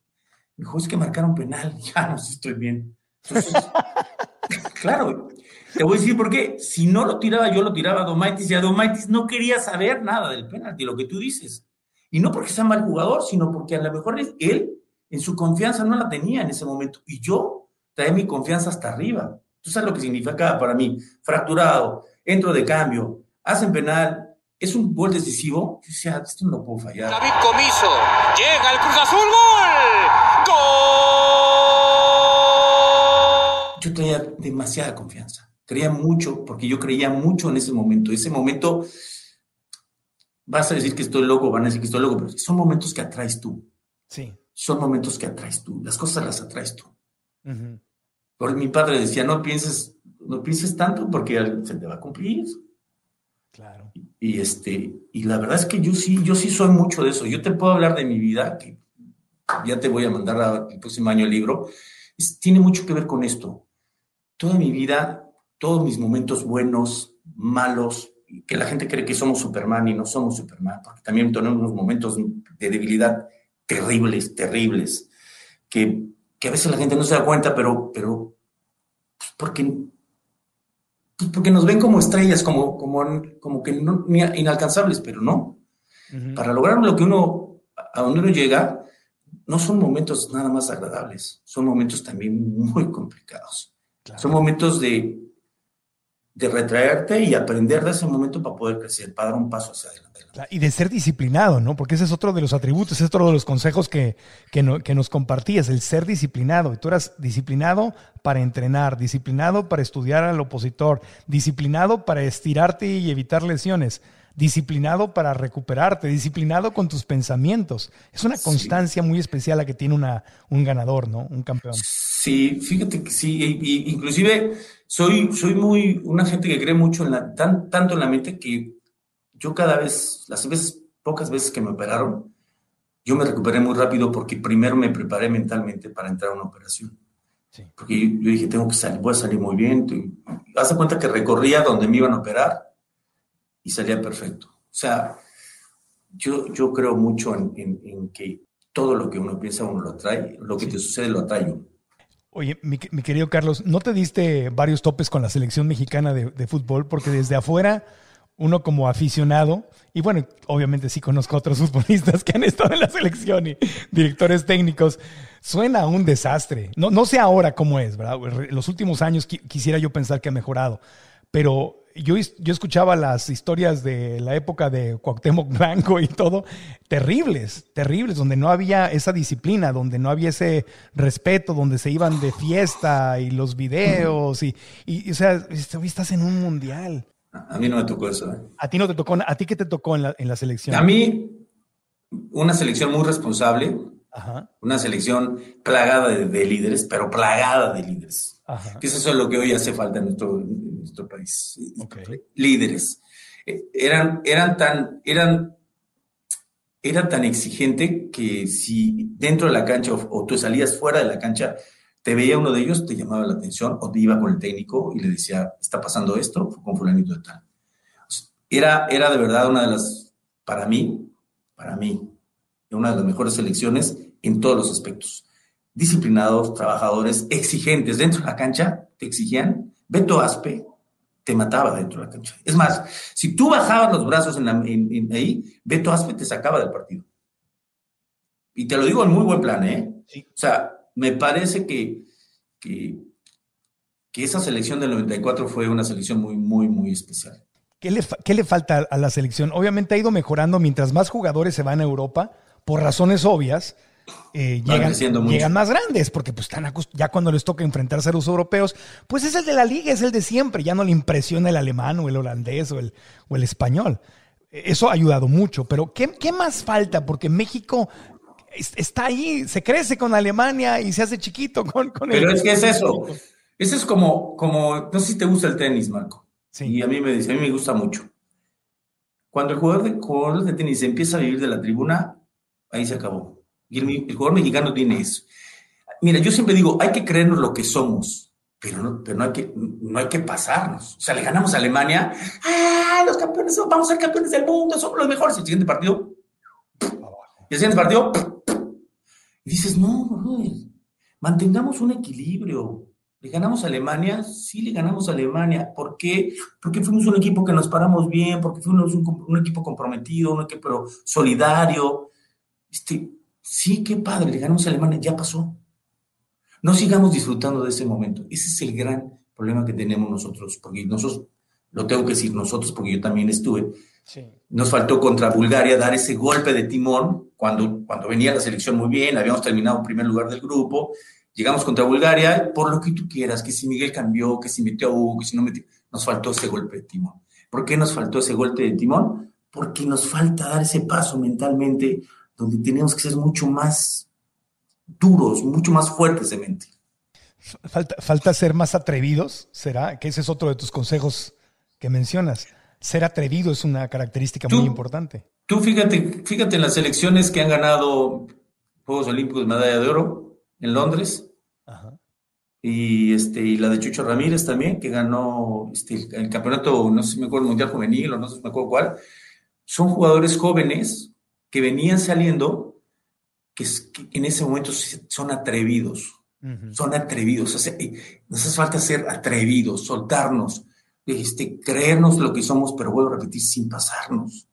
Dijo, es que marcaron penal, ya no sé, estoy bien. claro, te voy a decir por qué. Si no lo tiraba, yo lo tiraba a Domaitis y a Domaitis no quería saber nada del penalti, lo que tú dices. Y no porque sea mal jugador, sino porque a lo mejor él en su confianza no la tenía en ese momento. Y yo traía mi confianza hasta arriba. ¿Tú sabes lo que significa para mí? Fracturado, entro de cambio, hacen penal, es un gol decisivo. Yo decía, esto no lo puedo fallar.
David Comiso, llega el Cruz Azul, gol.
Yo tenía demasiada confianza. Creía mucho, porque yo creía mucho en ese momento. Ese momento, vas a decir que estoy loco, van a decir que estoy loco, pero son momentos que atraes tú.
Sí.
Son momentos que atraes tú. Las cosas las atraes tú. Porque mi padre decía, no pienses, no pienses tanto porque se te va a cumplir.
Claro.
Y, este, y la verdad es que yo sí, yo sí soy mucho de eso. Yo te puedo hablar de mi vida, que ya te voy a mandar el próximo año el libro, tiene mucho que ver con esto. Toda mi vida, todos mis momentos buenos, malos, que la gente cree que somos Superman y no somos Superman, porque también tenemos momentos de debilidad terribles, terribles, que, que a veces la gente no se da cuenta, pero, pero pues, porque, pues, porque nos ven como estrellas, como, como, como que no, inalcanzables, pero no. Para lograr lo que uno, a donde uno llega, no son momentos nada más agradables, son momentos también muy complicados. Son momentos de, de retraerte y aprender de ese momento para poder crecer, para dar un paso hacia adelante.
Y de ser disciplinado, ¿no? Porque ese es otro de los atributos, ese es otro de los consejos que, que, que nos compartías, el ser disciplinado. Y tú eras disciplinado para entrenar, disciplinado para estudiar al opositor, disciplinado para estirarte y evitar lesiones. disciplinado para recuperarte, disciplinado con tus pensamientos. Es una constancia muy especial la que tiene una, un ganador, ¿no? Un campeón.
Sí, fíjate que sí, inclusive soy, soy muy, una gente que cree mucho en la, tan, tanto en la mente que yo cada vez, las veces, pocas veces que me operaron, yo me recuperé muy rápido porque primero me preparé mentalmente para entrar a una operación. Porque yo, dije, tengo que salir, voy a salir muy bien. Haz cuenta que recorría donde me iban a operar y salía perfecto. O sea, yo, yo creo mucho en, que todo lo que uno piensa uno lo trae, lo que te sucede lo atrae
Oye, mi, querido Carlos, ¿no te diste varios topes con la selección mexicana de, fútbol? Porque desde afuera uno como aficionado, y bueno, obviamente sí conozco a otros futbolistas que han estado en la selección y directores técnicos, suena un desastre. No, no sé ahora cómo es, ¿verdad? Los últimos años quisiera yo pensar que ha mejorado, pero yo, yo escuchaba las historias de la época de Cuauhtémoc Blanco y todo, terribles, terribles, donde no había esa disciplina, donde no había ese respeto, donde se iban de fiesta y los videos y, y o sea, estás en un mundial.
A mí no me tocó eso. ¿eh?
¿A ti no te tocó? ¿A ti qué te tocó en la, en la selección?
A mí, una selección muy responsable, una selección plagada de, líderes, pero plagada de líderes. Que eso es lo que hoy hace falta en nuestro, nuestro país. Líderes. Eh, eran, eran tan, eran, era tan exigente que si dentro de la cancha o, o tú salías fuera de la cancha, te veía uno de ellos, te llamaba la atención o te iba con el técnico y le decía, está pasando esto con fulanito de tal. Era, era de verdad una de las, para mí, para mí, una de las mejores selecciones en todos los aspectos. Disciplinados, trabajadores, exigentes. Dentro de la cancha te exigían. Beto Aspe te mataba dentro de la cancha. Es más, si tú bajabas los brazos en, ahí, Beto Aspe te sacaba del partido. Y te lo digo en muy buen plan, ¿eh? O sea, me parece que, que, esa selección del 94 fue una selección muy, muy, muy especial.
¿Qué le, ¿Qué le, falta a la selección? Obviamente ha ido mejorando mientras más jugadores se van a Europa, por razones obvias, eh, llegan, llegan, más grandes, porque pues están ya cuando les toca enfrentarse a los europeos, pues es el de la liga, es el de siempre, ya no le impresiona el alemán o el holandés o el, o el español. Eso ha ayudado mucho, pero ¿qué, ¿qué, más falta? Porque México está ahí, se crece con Alemania y se hace chiquito con, con
Pero es que es eso. Eso es como, como, no sé si te gusta el tenis, Marco. Sí. Y a mí me dice, a mí me gusta mucho. Cuando el jugador de, jugador de tenis empieza a vivir de la tribuna, ahí se acabó. Y el, jugador mexicano tiene eso. Mira, yo siempre digo, hay que creernos lo que somos, pero no, pero no, hay, que, no hay que pasarnos. O sea, le ganamos a Alemania, ¡ah, los campeones, vamos a ser campeones del mundo, somos los mejores! El siguiente partido, y el siguiente partido, y dices, no, mantengamos un equilibrio. ¿Le ganamos a Alemania? Sí, le ganamos a Alemania. ¿Por qué? Porque fuimos un equipo que nos paramos bien, porque fuimos un, equipo comprometido, un equipo solidario. Este, sí, qué padre, le ganamos a Alemania, ya pasó. No sigamos disfrutando de ese momento. Ese es el gran problema que tenemos nosotros, porque nosotros, lo tengo que decir nosotros, porque yo también estuve, nos faltó contra Bulgaria dar ese golpe de timón cuando, cuando venía la selección muy bien, habíamos terminado en primer lugar del grupo, llegamos contra Bulgaria, por lo que tú quieras, que si Miguel cambió, que si metió a Hugo, que si no metió, nos faltó ese golpe de timón. ¿Por qué nos faltó ese golpe de timón? Porque nos falta dar ese paso mentalmente donde tenemos que ser mucho más duros, mucho más fuertes de mente.
Falta, falta ser más atrevidos, ¿será? Que ese es otro de tus consejos que mencionas ser atrevido es una característica muy importante.
Tú fíjate, fíjate en las selecciones que han ganado Juegos Olímpicos de medalla de oro en Londres. Y, este, y la de Chucho Ramírez también, que ganó este, el campeonato, no sé si me acuerdo, Mundial Juvenil o no sé si me acuerdo cuál. Son jugadores jóvenes que venían saliendo, que, en ese momento son atrevidos. Son atrevidos. nos hace falta ser atrevidos, soltarnos este, creernos lo que somos, pero vuelvo a repetir, sin pasarnos.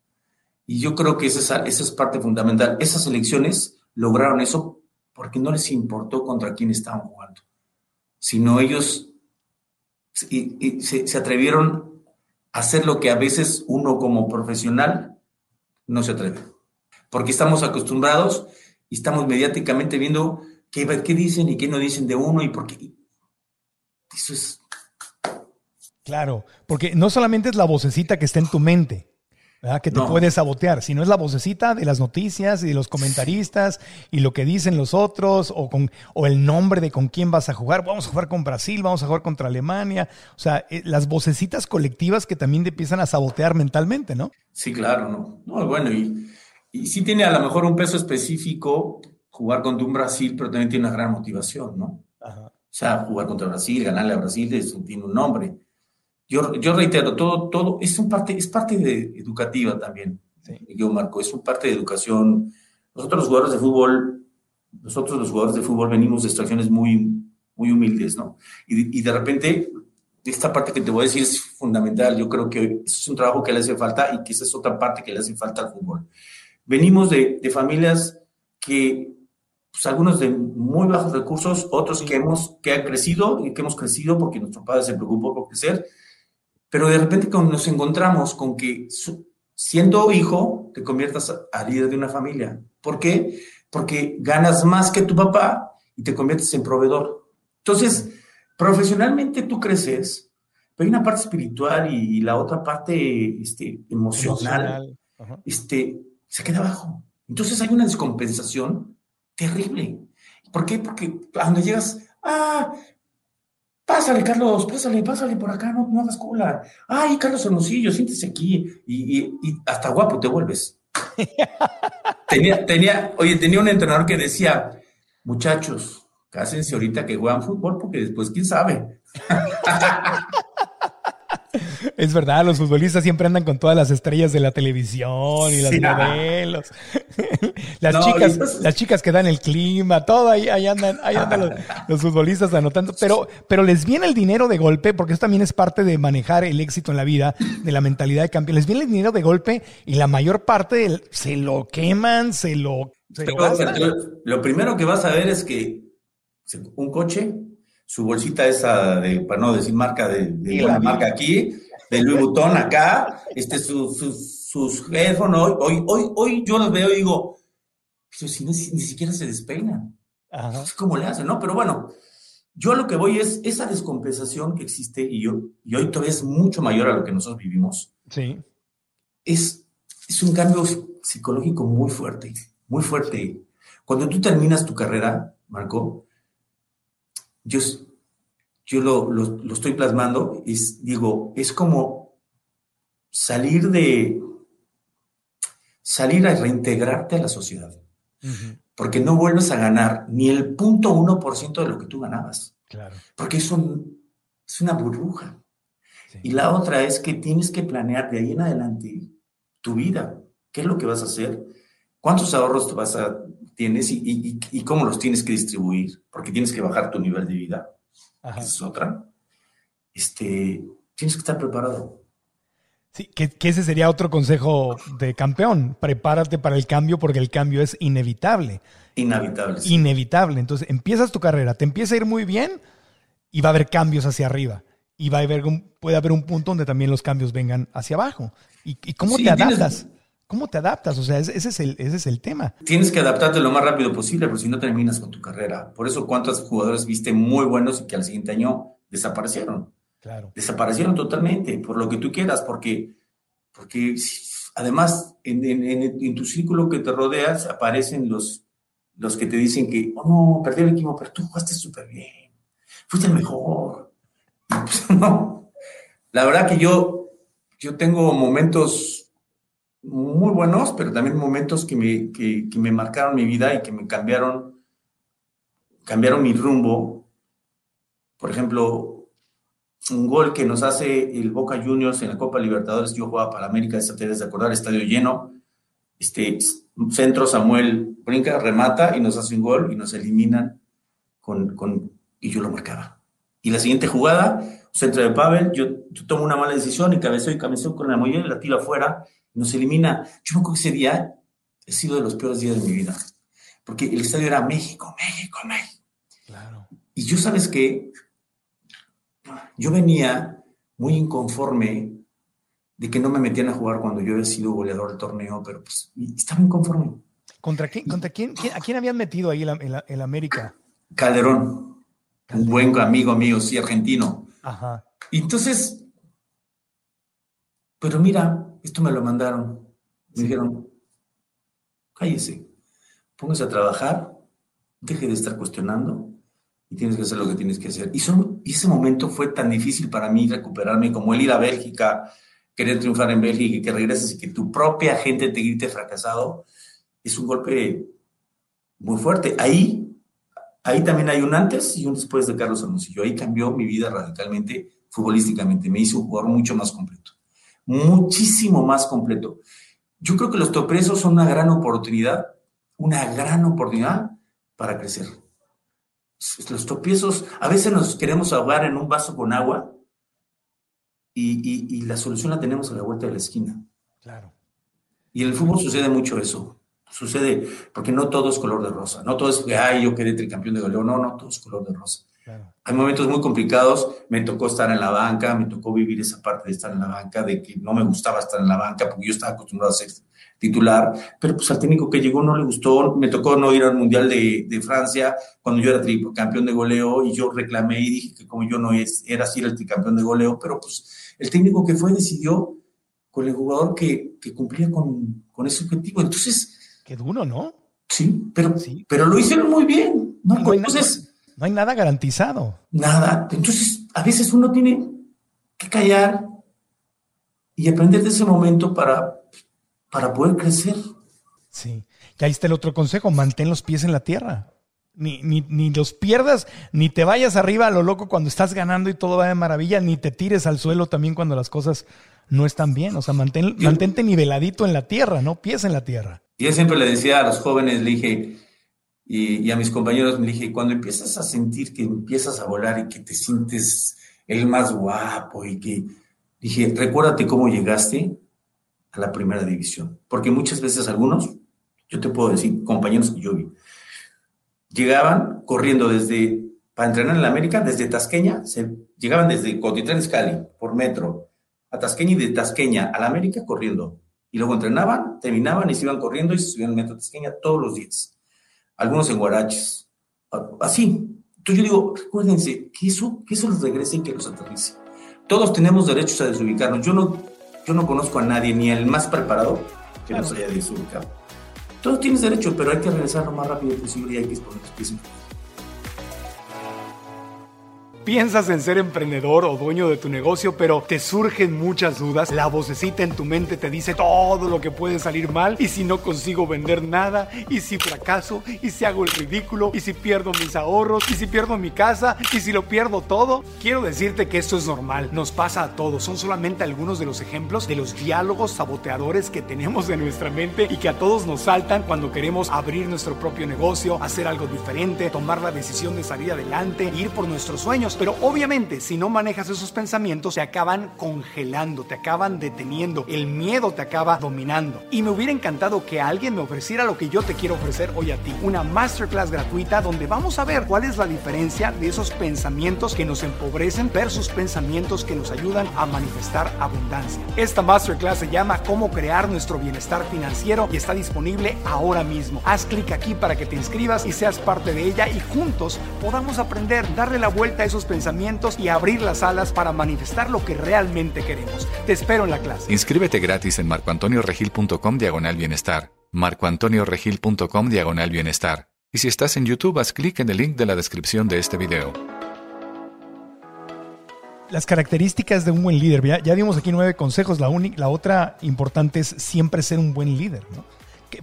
Y yo creo que esa, esa es parte fundamental. Esas elecciones lograron eso porque no les importó contra quién estaban jugando, sino ellos y, se, se, atrevieron a hacer lo que a veces uno como profesional no se atreve. Porque estamos acostumbrados y estamos mediáticamente viendo qué, qué dicen y qué no dicen de uno y por qué. Eso es
Claro, porque no solamente es la vocecita que está en tu mente, Que te puedes sabotear. Si no es la vocecita de las noticias y de los comentaristas y lo que dicen los otros o, con, o el nombre de con quién vas a jugar. Vamos a jugar con Brasil, vamos a jugar contra Alemania. O sea, eh, las vocecitas colectivas que también te empiezan a sabotear mentalmente, ¿no?
Sí, claro, no. No, bueno, y, y sí tiene a lo mejor un peso específico jugar contra un Brasil, pero también tiene una gran motivación, ¿no? O sea, jugar contra Brasil, ganarle a Brasil, tiene un nombre. Yo, yo reitero, todo, todo es, un parte, es parte de educativa también. Yo, Marco, es un parte de educación. Nosotros los jugadores de fútbol, nosotros los jugadores de fútbol venimos de extracciones muy, muy humildes, ¿no? Y, y de repente, esta parte que te voy a decir es fundamental. Yo creo que eso es un trabajo que le hace falta y que esa es otra parte que le hace falta al fútbol. Venimos de, de familias que pues, algunos de muy bajos recursos, otros que hemos que han crecido y que hemos crecido porque nuestro padre se preocupó por crecer, pero de repente nos encontramos con que siendo hijo te conviertas a líder de una familia. ¿Por qué? Porque ganas más que tu papá y te conviertes en proveedor. Entonces, profesionalmente tú creces, pero hay una parte espiritual y, la otra parte este, emocional, este, se queda abajo. Entonces hay una descompensación terrible. ¿Por qué? Porque cuando llegas, ah, Pásale, Carlos, pásale, pásale por acá, no, no hagas cola. Ay, Carlos Hermosillo, siéntese aquí. Y, hasta guapo te vuelves. tenía, tenía, oye, tenía un entrenador que decía, muchachos, cásense ahorita que juegan fútbol, porque después, quién sabe.
Es verdad, los futbolistas siempre andan con todas las estrellas de la televisión y las modelos. las, chicas, las chicas que dan el clima, todo ahí, ahí andan, ahí andan los, futbolistas anotando. Pero, pero les viene el dinero de golpe, porque eso también es parte de manejar el éxito en la vida, de la mentalidad de campeón. Les viene el dinero de golpe y la mayor parte se lo queman, se lo.
lo primero que vas a ver es que un coche su bolsita esa de, para no decir marca de, de la marca aquí, de Louis Vuitton acá, este, su, sus headphones, hoy, hoy, hoy yo los veo y digo, pero si ni siquiera se despeinan. Ajá. ¿Cómo le hacen? No, pero bueno, yo a lo que voy es esa descompensación que existe y, yo, y hoy todavía es mucho mayor a lo que nosotros vivimos.
Sí.
Es, es un cambio psicológico muy fuerte, muy fuerte. Cuando tú terminas tu carrera, Marco, yo, yo lo, lo, estoy plasmando y digo, es como salir de, salir a reintegrarte a la sociedad. Porque no vuelves a ganar ni el punto uno por ciento de lo que tú ganabas.
Claro.
Porque es, es una burbuja. Y la otra es que tienes que planear de ahí en adelante tu vida. ¿Qué es lo que vas a hacer? ¿Cuántos ahorros vas a, tienes y, y, cómo los tienes que distribuir? Porque tienes que bajar tu nivel de vida. Esa es otra. Este, tienes que estar preparado.
Sí, que, ese sería otro consejo de campeón. Prepárate para el cambio porque el cambio es inevitable.
Inevitable.
Inevitable. Entonces empiezas tu carrera, te empieza a ir muy bien y va a haber cambios hacia arriba. Y va a haber un, puede haber un punto donde también los cambios vengan hacia abajo. ¿Y, cómo te adaptas? ¿Cómo te adaptas? O sea, ese, es el, ese es el tema.
Tienes que adaptarte lo más rápido posible, porque si no terminas con tu carrera. Por eso, ¿cuántos jugadores viste muy buenos y que al siguiente año desaparecieron?
Claro.
Desaparecieron totalmente, por lo que tú quieras, porque, porque además en, en, tu círculo que te rodeas aparecen los, los que te dicen que, oh no, perdí el equipo, pero tú jugaste súper bien, fuiste el mejor. Pues, no, la verdad que yo, yo tengo momentos muy buenos, pero también momentos que me, que, me marcaron mi vida y que me cambiaron, cambiaron mi rumbo. Por ejemplo, un gol que nos hace el Boca Juniors en la Copa Libertadores, yo jugaba para América, esa te de acordar, estadio lleno, este centro Samuel brinca, remata y nos hace un gol y nos eliminan con, con y yo lo marcaba. Y la siguiente jugada, centro de Pavel, yo, tomo una mala decisión y cabeceo y cabeceo con la mollera y la tiro afuera nos elimina. Yo me acuerdo que ese día ha sido de los peores días de mi vida, porque el estadio era México, México, México.
Claro.
Y yo, ¿sabes qué? Yo venía muy inconforme de que no me metían a jugar cuando yo había sido goleador del torneo, pero pues estaba inconforme.
¿Contra quién, contra quién, a quién habían metido ahí el, América?
Calderón, un buen amigo mío, sí, argentino.
Ajá.
entonces, pero mira, esto me lo mandaron. Me dijeron, cállese, póngase a trabajar, deje de estar cuestionando y tienes que hacer lo que tienes que hacer. Y, son, y ese momento fue tan difícil para mí recuperarme como el ir a Bélgica, querer triunfar en Bélgica y que regreses y que tu propia gente te grite fracasado, es un golpe muy fuerte. Ahí, ahí también hay un antes y un después de Carlos Hermosillo. Ahí cambió mi vida radicalmente futbolísticamente. Me hizo un jugador mucho más completo. Muchísimo más completo. Yo creo que los topresos son una gran oportunidad, una gran oportunidad para crecer. Los tropiezos, a veces nos queremos ahogar en un vaso con agua y, y, la solución la tenemos a la vuelta de la esquina.
Claro.
Y en el fútbol sucede mucho eso. Sucede porque no todo es color de rosa. No todo es que, ay, yo quedé tricampeón de goleo. No, no, todo es color de rosa. Hay momentos muy complicados. Me tocó estar en la banca, me tocó vivir esa parte de estar en la banca, de que no me gustaba estar en la banca porque yo estaba acostumbrado a ser titular. Pero pues al técnico que llegó no le gustó. Me tocó no ir al Mundial de, de Francia cuando yo era campeón de goleo y yo reclamé y dije que como yo no es, era así el tricampeón de goleo, pero pues el técnico que fue decidió con el jugador que, que cumplía con, con ese objetivo. Entonces,
Qué duro, ¿no?
Sí, pero, sí. pero lo hicieron muy bien. No,
Entonces, no hay nada garantizado.
Nada. Entonces, a veces uno tiene que callar y aprender de ese momento para, para poder crecer.
Sí. Y ahí está el otro consejo, mantén los pies en la tierra. Ni, ni, ni, los pierdas, ni te vayas arriba a lo loco cuando estás ganando y todo va de maravilla, ni te tires al suelo también cuando las cosas no están bien. O sea, mantén, mantente niveladito en la tierra, ¿no? Pies en la tierra.
Y yo siempre le decía a los jóvenes, le dije, y, a mis compañeros, me dije, cuando empiezas a sentir que empiezas a volar y que te sientes el más guapo y que, dije, recuérdate cómo llegaste a la primera división. Porque muchas veces algunos, yo te puedo decir, compañeros que yo vi, llegaban corriendo desde, para entrenar en la América, desde Tasqueña, se, llegaban desde Cotitlán Escali, por metro, a Tasqueña y de Tasqueña a la América corriendo y luego entrenaban, terminaban y se iban corriendo y se subían al metro Tasqueña todos los días. Algunos en guaraches. Así. Entonces yo digo, recuérdense que eso, que eso los regrese y que los aterrice. Todos tenemos derechos a desubicarnos. Yo no, yo no conozco a nadie, ni al más preparado, que nos haya desubicado. Todos tienes derecho, pero hay que regresar lo más rápido posible y hay que exponer los pies en
Piensas en ser emprendedor o dueño de tu negocio, pero te surgen muchas dudas. La vocecita en tu mente te dice todo lo que puede salir mal. Y si no consigo vender nada, y si fracaso, y si hago el ridículo, y si pierdo mis ahorros, y si pierdo mi casa, y si lo pierdo todo. Quiero decirte que esto es normal, nos pasa a todos. Son solamente algunos de los ejemplos de los diálogos saboteadores que tenemos en nuestra mente y que a todos nos saltan cuando queremos abrir nuestro propio negocio, hacer algo diferente, tomar la decisión de salir adelante, ir por nuestros sueños. Pero obviamente, si no manejas esos pensamientos, te acaban congelando, te acaban deteniendo, el miedo te acaba dominando. Y me hubiera encantado que alguien me ofreciera lo que yo te quiero ofrecer hoy a ti, una masterclass gratuita donde vamos a ver cuál es la diferencia de esos pensamientos que nos empobrecen versus pensamientos que nos ayudan a manifestar abundancia. Esta masterclass se llama Cómo crear nuestro bienestar financiero y está disponible ahora mismo. Haz clic aquí para que te inscribas y seas parte de ella y juntos podamos aprender, darle la vuelta a esos pensamientos y abrir las alas para manifestar lo que realmente queremos. Te espero en la clase.
Inscríbete gratis en marcoantonioregil.com diagonal bienestar. marcoantonioregil.com diagonal bienestar. Y si estás en YouTube, haz clic en el link de la descripción de este video.
Las características de un buen líder. Ya, ya dimos aquí nueve consejos. La, la otra importante es siempre ser un buen líder. ¿no?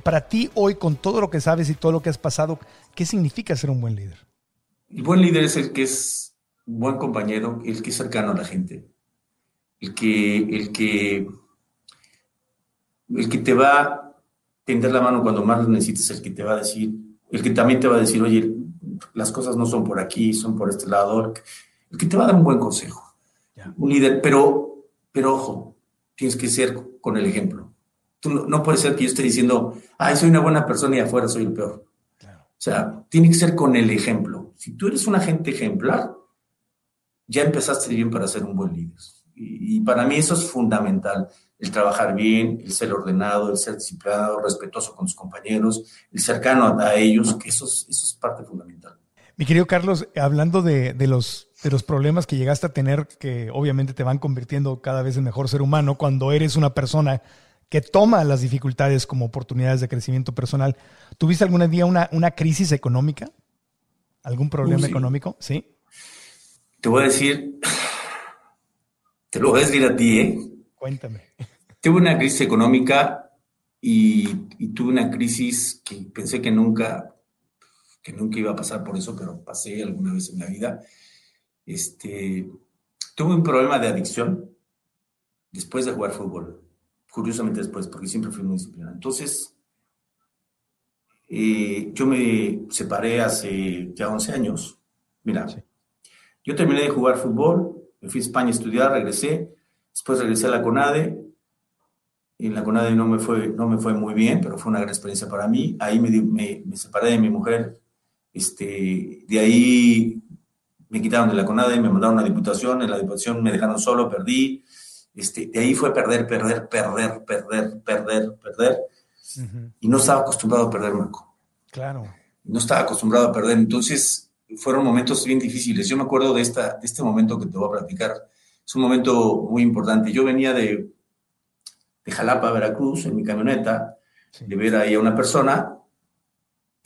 para ti hoy, con todo lo que sabes y todo lo que has pasado, ¿qué significa ser un buen líder?
El buen líder es el que es buen compañero, el que es cercano a la gente, el que, el que, el que te va a tender la mano cuando más lo necesites, el que te va a decir, el que también te va a decir, oye, las cosas no son por aquí, son por este lado, el que te va a dar un buen consejo. Un líder, pero, pero ojo, tienes que ser con el ejemplo. Tú no, puede ser que yo esté diciendo, ay, soy una buena persona y afuera soy el peor. O sea, tiene que ser con el ejemplo. Si tú eres un agente ejemplar, ya empezaste bien para ser un buen líder. Y, para mí eso es fundamental, el trabajar bien, el ser ordenado, el ser disciplinado, respetuoso con sus compañeros, el cercano a, ellos, que eso es, eso es parte fundamental.
Mi querido Carlos, hablando de, los, de los problemas que llegaste a tener, que obviamente te van convirtiendo cada vez en mejor ser humano, cuando eres una persona que toma las dificultades como oportunidades de crecimiento personal, ¿tuviste algún día una, una crisis económica? ¿Algún problema económico? Sí.
Te voy a decir, te lo voy a decir a ti, ¿eh?
Cuéntame.
Tuve una crisis económica y, y tuve una crisis que pensé que nunca que nunca iba a pasar por eso, pero pasé alguna vez en la vida. Este, tuve un problema de adicción después de jugar fútbol. Curiosamente después, porque siempre fui muy disciplinado. Entonces, eh, yo me separé hace ya 11 años. Mira, yo terminé de jugar fútbol, me fui a España a estudiar, regresé, después regresé a la CONADE. En la CONADE no me fue, no me fue muy bien, pero fue una gran experiencia para mí. Ahí me, me, me separé de mi mujer este, de ahí me quitaron de la CONADE, me mandaron a la diputación, en la diputación me dejaron solo, perdí. Este, de ahí fue perder, perder, perder, perder, perder, perder. Y no estaba acostumbrado a perder, Marco.
Claro.
No estaba acostumbrado a perder. Entonces, fueron momentos bien difíciles. Yo me acuerdo de, esta, de este momento que te voy a platicar. Es un momento muy importante. Yo venía de, de Jalapa, Veracruz, en mi camioneta, de ver ahí a una persona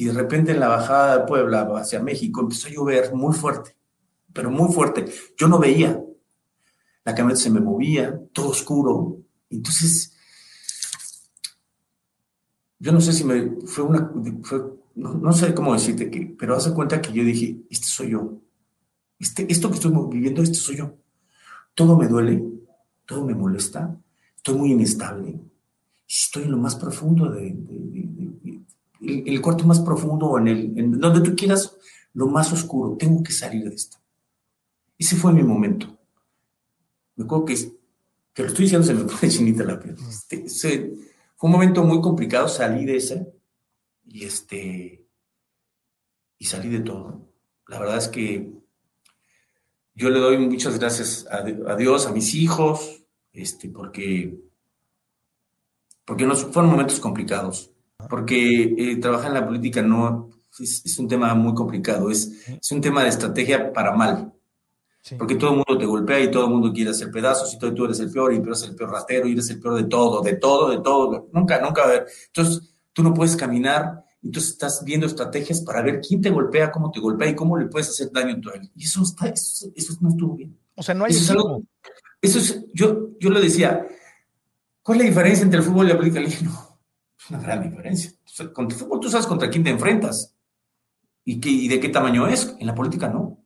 y de repente en la bajada de Puebla hacia México empezó a llover muy fuerte, pero muy fuerte. Yo no veía. La camioneta se me movía, todo oscuro. Entonces, yo no sé si me fue una, no, sé cómo decirte que, pero hace cuenta que yo dije, este soy yo. Este, esto que estoy viviendo, este soy yo. Todo me duele, todo me molesta, estoy muy inestable. Estoy en lo más profundo de, el, el cuarto más profundo, en el, en donde tú quieras, lo más oscuro, tengo que salir de esto. Ese fue mi momento. Me acuerdo que, que lo estoy diciendo, se me pone chinita la piel. Este, fue un momento muy complicado, salí de ese y este y salí de todo. La verdad es que yo le doy muchas gracias a, a Dios, a mis hijos, este, porque, porque no, fueron momentos complicados porque eh, trabajar en la política no es, un tema muy complicado, es, es, un tema de estrategia para mal. Porque todo el mundo te golpea y todo el mundo quiere hacer pedazos y todo, tú eres el peor y tú eres el peor ratero y eres el peor de todo, de todo, de todo. Nunca, nunca. Entonces, tú no puedes caminar, entonces estás viendo estrategias para ver quién te golpea, cómo te golpea y cómo le puedes hacer daño a él. Y eso, está, eso, no estuvo bien.
O sea, no hay...
Eso, es eso es, yo, yo le decía, ¿cuál es la diferencia entre el fútbol y la política? Le dije, no, una gran diferencia. Con tu fútbol tú sabes contra quién te enfrentas y, qué, y de qué tamaño es. En la política no.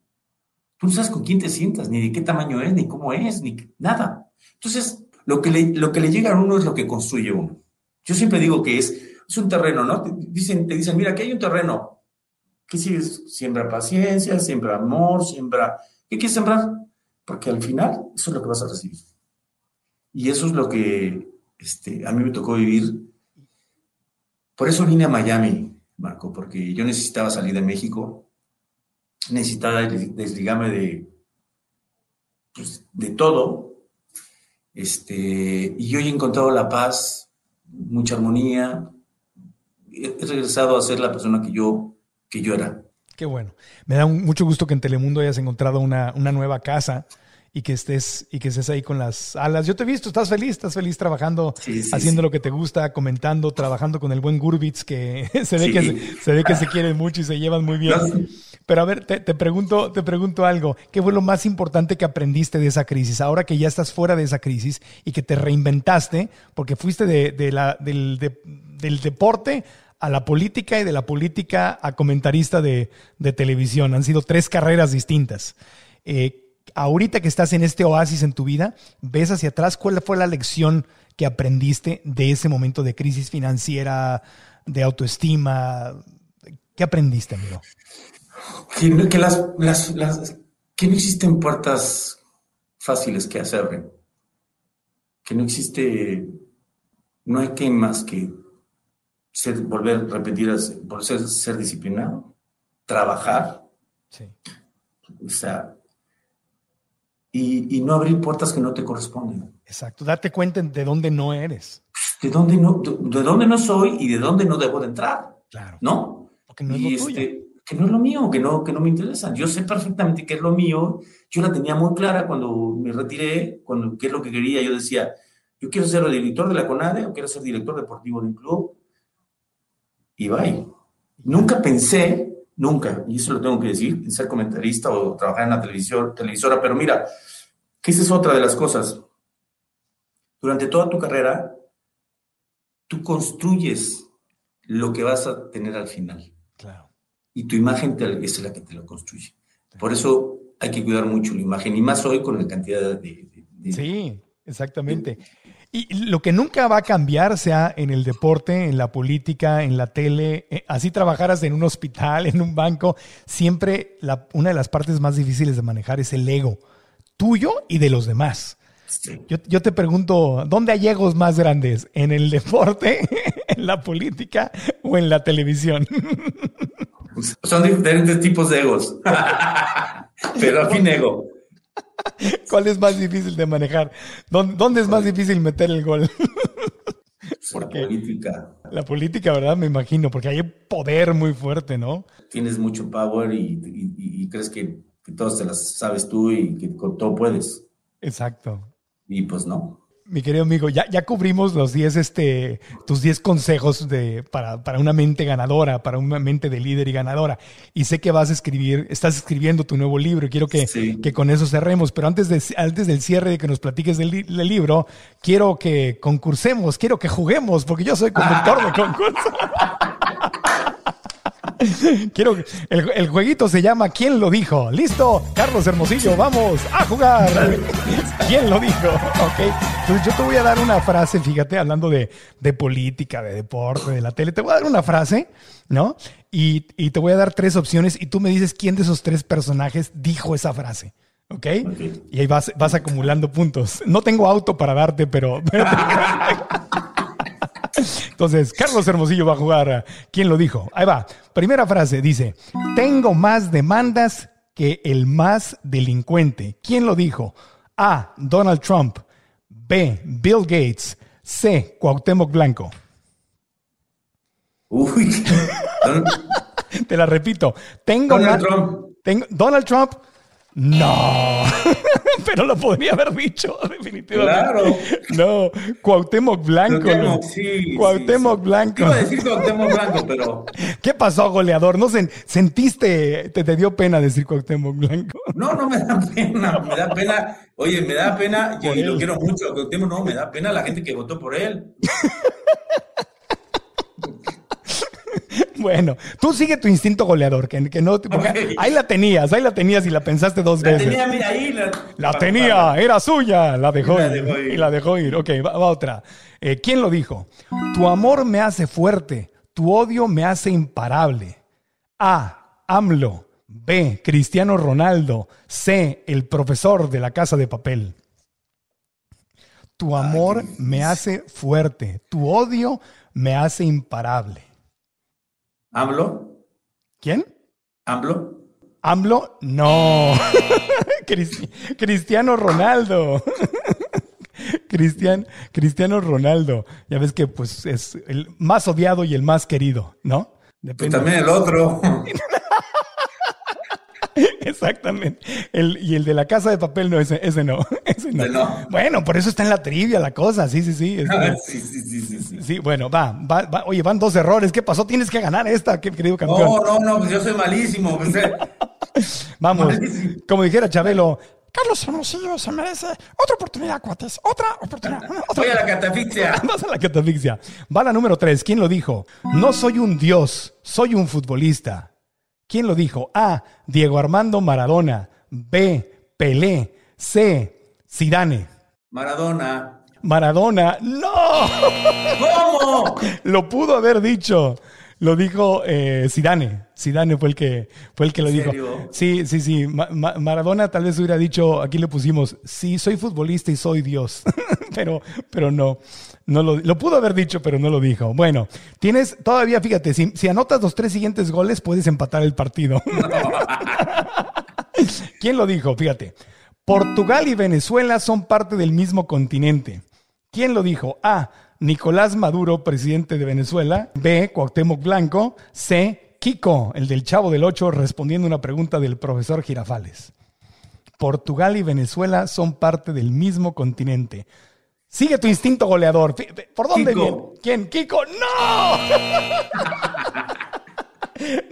Tú no sabes con quién te sientas, ni de qué tamaño es, ni cómo es, ni nada. Entonces, lo que le, lo que le llega a uno es lo que construye uno. Yo siempre digo que es, es un terreno, ¿no? Te dicen, te dicen, mira, aquí hay un terreno. ¿Qué sigues? Siembra paciencia, siembra amor, siembra... ¿Qué quieres sembrar? Porque al final eso es lo que vas a recibir. Y eso es lo que este, a mí me tocó vivir por eso vine a Miami, Marco, porque yo necesitaba salir de México, necesitaba desligarme de, pues, de todo. Este, y hoy he encontrado la paz, mucha armonía. He, regresado a ser la persona que yo, que yo era.
Qué bueno. Me da mucho gusto que en Telemundo hayas encontrado una, una nueva casa y que estés y que estés ahí con las alas. Yo te he visto, estás feliz, estás feliz trabajando, haciendo lo que te gusta, comentando, trabajando con el buen Gurbitz, que se ve que se, ve que se quieren mucho y se llevan muy bien. Pero a ver, te, pregunto, te pregunto algo. ¿Qué fue lo más importante que aprendiste de esa crisis? Ahora que ya estás fuera de esa crisis y que te reinventaste, porque fuiste de, la, del, del deporte a la política y de la política a comentarista de, televisión. Han sido tres carreras distintas. Eh, ahorita que estás en este oasis en tu vida, ves hacia atrás, ¿cuál fue la lección que aprendiste de ese momento de crisis financiera, de autoestima? ¿Qué aprendiste, amigo?
Que, las, que no existen puertas fáciles que hacer, que no existe, no hay que más que ser, volver a repetir, ser, ser disciplinado, trabajar. Sí. O sea, y, no abrir puertas que no te corresponden.
Exacto, date cuenta de dónde no eres.
De dónde no, de, dónde no soy y de dónde no debo de entrar.
Claro.
¿No?
Porque no es lo
este, que no es lo mío, que no, que no me interesa. Yo sé perfectamente qué es lo mío. Yo la tenía muy clara cuando me retiré, cuando qué es lo que quería. Yo decía, yo quiero ser el director de la CONADE o quiero ser director deportivo de un club. Y bye. Nunca pensé, nunca, y eso lo tengo que decir, en ser comentarista o trabajar en la televisión, televisora, pero mira, que esa es otra de las cosas. Durante toda tu carrera, tú construyes lo que vas a tener al final.
Claro.
Y tu imagen es la que te lo construye. Por eso hay que cuidar mucho la imagen, y más hoy con la cantidad de...
sí, exactamente. Y lo que nunca va a cambiar, sea en el deporte, en la política, en la tele, eh, así trabajaras en un hospital, en un banco, siempre la, una de las partes más difíciles de manejar es el ego tuyo y de los demás. Yo, yo, te pregunto, ¿dónde hay egos más grandes? ¿En el deporte, en la política o en la televisión?
Son diferentes tipos de egos, pero al fin ego.
¿Cuál es más difícil de manejar? ¿Dónde, es más difícil meter el gol?
la política.
La política, ¿verdad? Me imagino, porque hay poder muy fuerte, ¿no?
Tienes mucho power y, crees que, que todas te las sabes tú y que con todo puedes.
Exacto.
Y pues no
mi querido amigo, ya, ya cubrimos los 10, este, tus 10 consejos de, para, para, una mente ganadora, para una mente de líder y ganadora. Y sé que vas a escribir, estás escribiendo tu nuevo libro y quiero que, que con eso cerremos. Pero antes, de, antes del cierre de que nos platiques del, libro, quiero que concursemos, quiero que juguemos, porque yo soy conductor de concurso. Quiero el, el, jueguito se llama ¿Quién lo dijo? ¿Listo? Carlos Hermosillo, vamos a jugar. ¿Quién lo dijo? Ok. Entonces yo te voy a dar una frase, fíjate, hablando de, de política, de deporte, de la tele. Te voy a dar una frase, ¿no? Y, y, te voy a dar tres opciones y tú me dices quién de esos tres personajes dijo esa frase. ¿Ok? Y ahí vas, vas acumulando puntos. No tengo auto para darte, pero... Entonces, Carlos Hermosillo va a jugar. ¿Quién lo dijo? Ahí va. Primera frase dice, tengo más demandas que el más delincuente. ¿Quién lo dijo? A. Donald Trump. B. Bill Gates. C. Cuauhtémoc Blanco.
Uy.
Te la repito. Tengo
Donald Trump.
Tengo, Donald Trump no, pero lo podría haber dicho, definitivamente.
Claro.
No, Cuauhtémoc Blanco. Cuauhtémoc, sí, Cuauhtémoc Blanco.
Iba a decir Cuauhtémoc Blanco, pero.
¿Qué pasó, goleador? ¿No sentiste, te, te dio pena decir Cuauhtémoc Blanco?
No, no me da pena, me da pena. Oye, me da pena, yo y lo quiero mucho, Cuauhtémoc, no, me da pena la gente que votó por él.
Bueno, tú sigue tu instinto goleador, que, que no, ahí la tenías, ahí la tenías y la pensaste dos
la
veces.
Tenía, mira, ahí la,
la tenía, era suya, la dejó, ir, y la dejó ir. Ok, va, otra. Eh, ¿Quién lo dijo? Tu amor me hace fuerte, tu odio me hace imparable. A. AMLO. B. Cristiano Ronaldo. C. El profesor de la casa de papel. Tu amor me hace fuerte, tu odio me hace imparable.
¿AMLO?
¿Quién?
¿AMLO?
AMLO, no. Cristiano Ronaldo. Cristian, Cristiano Ronaldo. Ya ves que pues es el más odiado y el más querido, ¿no?
Depende. Pues también el otro.
Exactamente. El, y el de la casa de papel, no, ese, ese no. Ese no. Bueno, por eso está en la trivia la cosa. Sí, sí, sí.
sí, sí, sí, sí,
sí, bueno, va, va, Oye, van dos errores. ¿Qué pasó? Tienes que ganar esta, querido campeón.
No, no, no, pues yo soy malísimo. Pues, eh.
Vamos, como dijera Chabelo, Carlos Hermosillo se merece otra oportunidad, cuates. Otra oportunidad. Otra
Voy a la catafixia.
Vas a la catafixia. Va la número tres. ¿Quién lo dijo? No soy un dios, soy un futbolista. ¿Quién lo dijo? A. Diego Armando Maradona. B. Pelé. C. Zidane.
Maradona.
Maradona. ¡No!
¿Cómo?
Lo pudo haber dicho. Lo dijo eh, Zidane. Zidane fue el que, fue el que lo dijo. Sí, sí, sí. Maradona tal vez hubiera dicho, aquí le pusimos, sí, soy futbolista y soy Dios. pero, pero no. No lo, lo, pudo haber dicho, pero no lo dijo. Bueno, tienes todavía, fíjate, si, si anotas los tres siguientes goles, puedes empatar el partido. ¿Quién lo dijo? Fíjate. Portugal y Venezuela son parte del mismo continente. ¿Quién lo dijo? A. Nicolás Maduro, presidente de Venezuela. B. Cuauhtémoc Blanco. C. Kiko, el del Chavo del Ocho, respondiendo una pregunta del profesor Girafales. Portugal y Venezuela son parte del mismo continente. Sigue tu instinto goleador. ¿Por dónde
Kiko.
viene? ¿Quién? ¡Kiko! ¡No!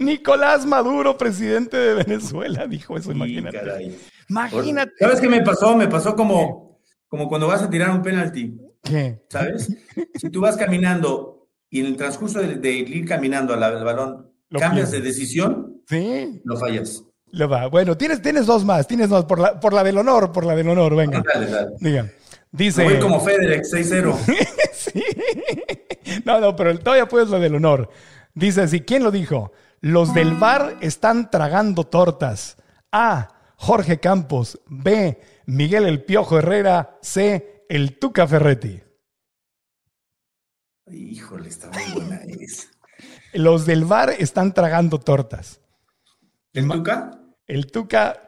Nicolás Maduro, presidente de Venezuela, dijo eso, imagínate.
caray.
Imagínate.
¿Sabes qué me pasó? Me pasó como, como cuando vas a tirar un penalti,
¿Qué?
¿sabes? Si tú vas caminando y en el transcurso de, de ir caminando al, al balón
Lo
cambias
pierdes.
de decisión,
Sí.
lo fallas.
Lo va. Bueno, tienes, tienes dos más, tienes dos, por la, por la del honor, por la del honor, venga.
Dale, dale.
Diga. Dice.
Me voy como Federer, 6-0.
Sí. No, no, pero el- todavía puedes lo del honor. Dice así, ¿quién lo dijo? Los del bar están tragando tortas. A. Jorge Campos. B. Miguel El Piojo Herrera. C. El Tuca Ferretti.
Híjole, está muy buena esa.
Los del bar están tragando tortas.
¿El Tuca?
El Tuca.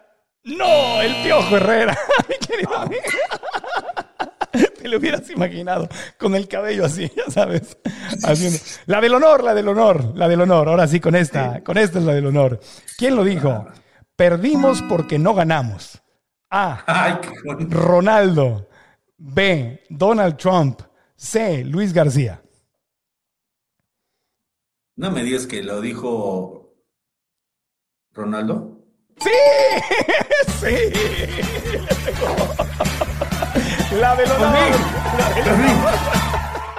¡No! El Piojo Herrera. Mi querido amigo. Te lo hubieras imaginado con el cabello así, ya sabes. Haciendo- La del honor, la del honor, la del honor. Ahora sí, con esta, con esta es la del honor. ¿Quién lo dijo? Perdimos porque no ganamos. A.
Ay, qué bueno.
Ronaldo. B. Donald Trump. C. Luis García.
No me digas que lo dijo Ronaldo.
¡Sí! ¡Sí! La del honor. La del honor.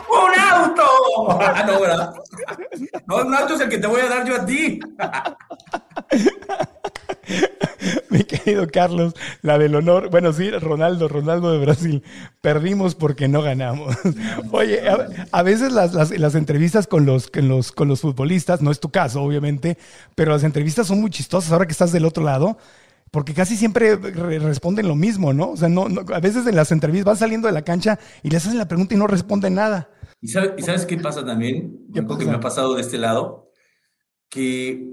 ¡Un auto! Ah, no, ¿verdad? No, un auto es el que te voy a dar yo a ti.
Mi querido Carlos, la del honor. Bueno, sí, Ronaldo, Ronaldo de Brasil. Perdimos porque no ganamos. Oye, a, a veces las, las- las entrevistas con los, con, los, con los futbolistas, no es tu caso, obviamente, pero las entrevistas son muy chistosas ahora que estás del otro lado. Porque casi siempre re- responden lo mismo, ¿no? O sea, no, no- a veces en las entrevistas van saliendo de la cancha y les hacen la pregunta y no responden nada.
¿Y, sabe- y sabes qué pasa también?
¿Qué
Algo que
pasa?
me ha pasado de este lado, que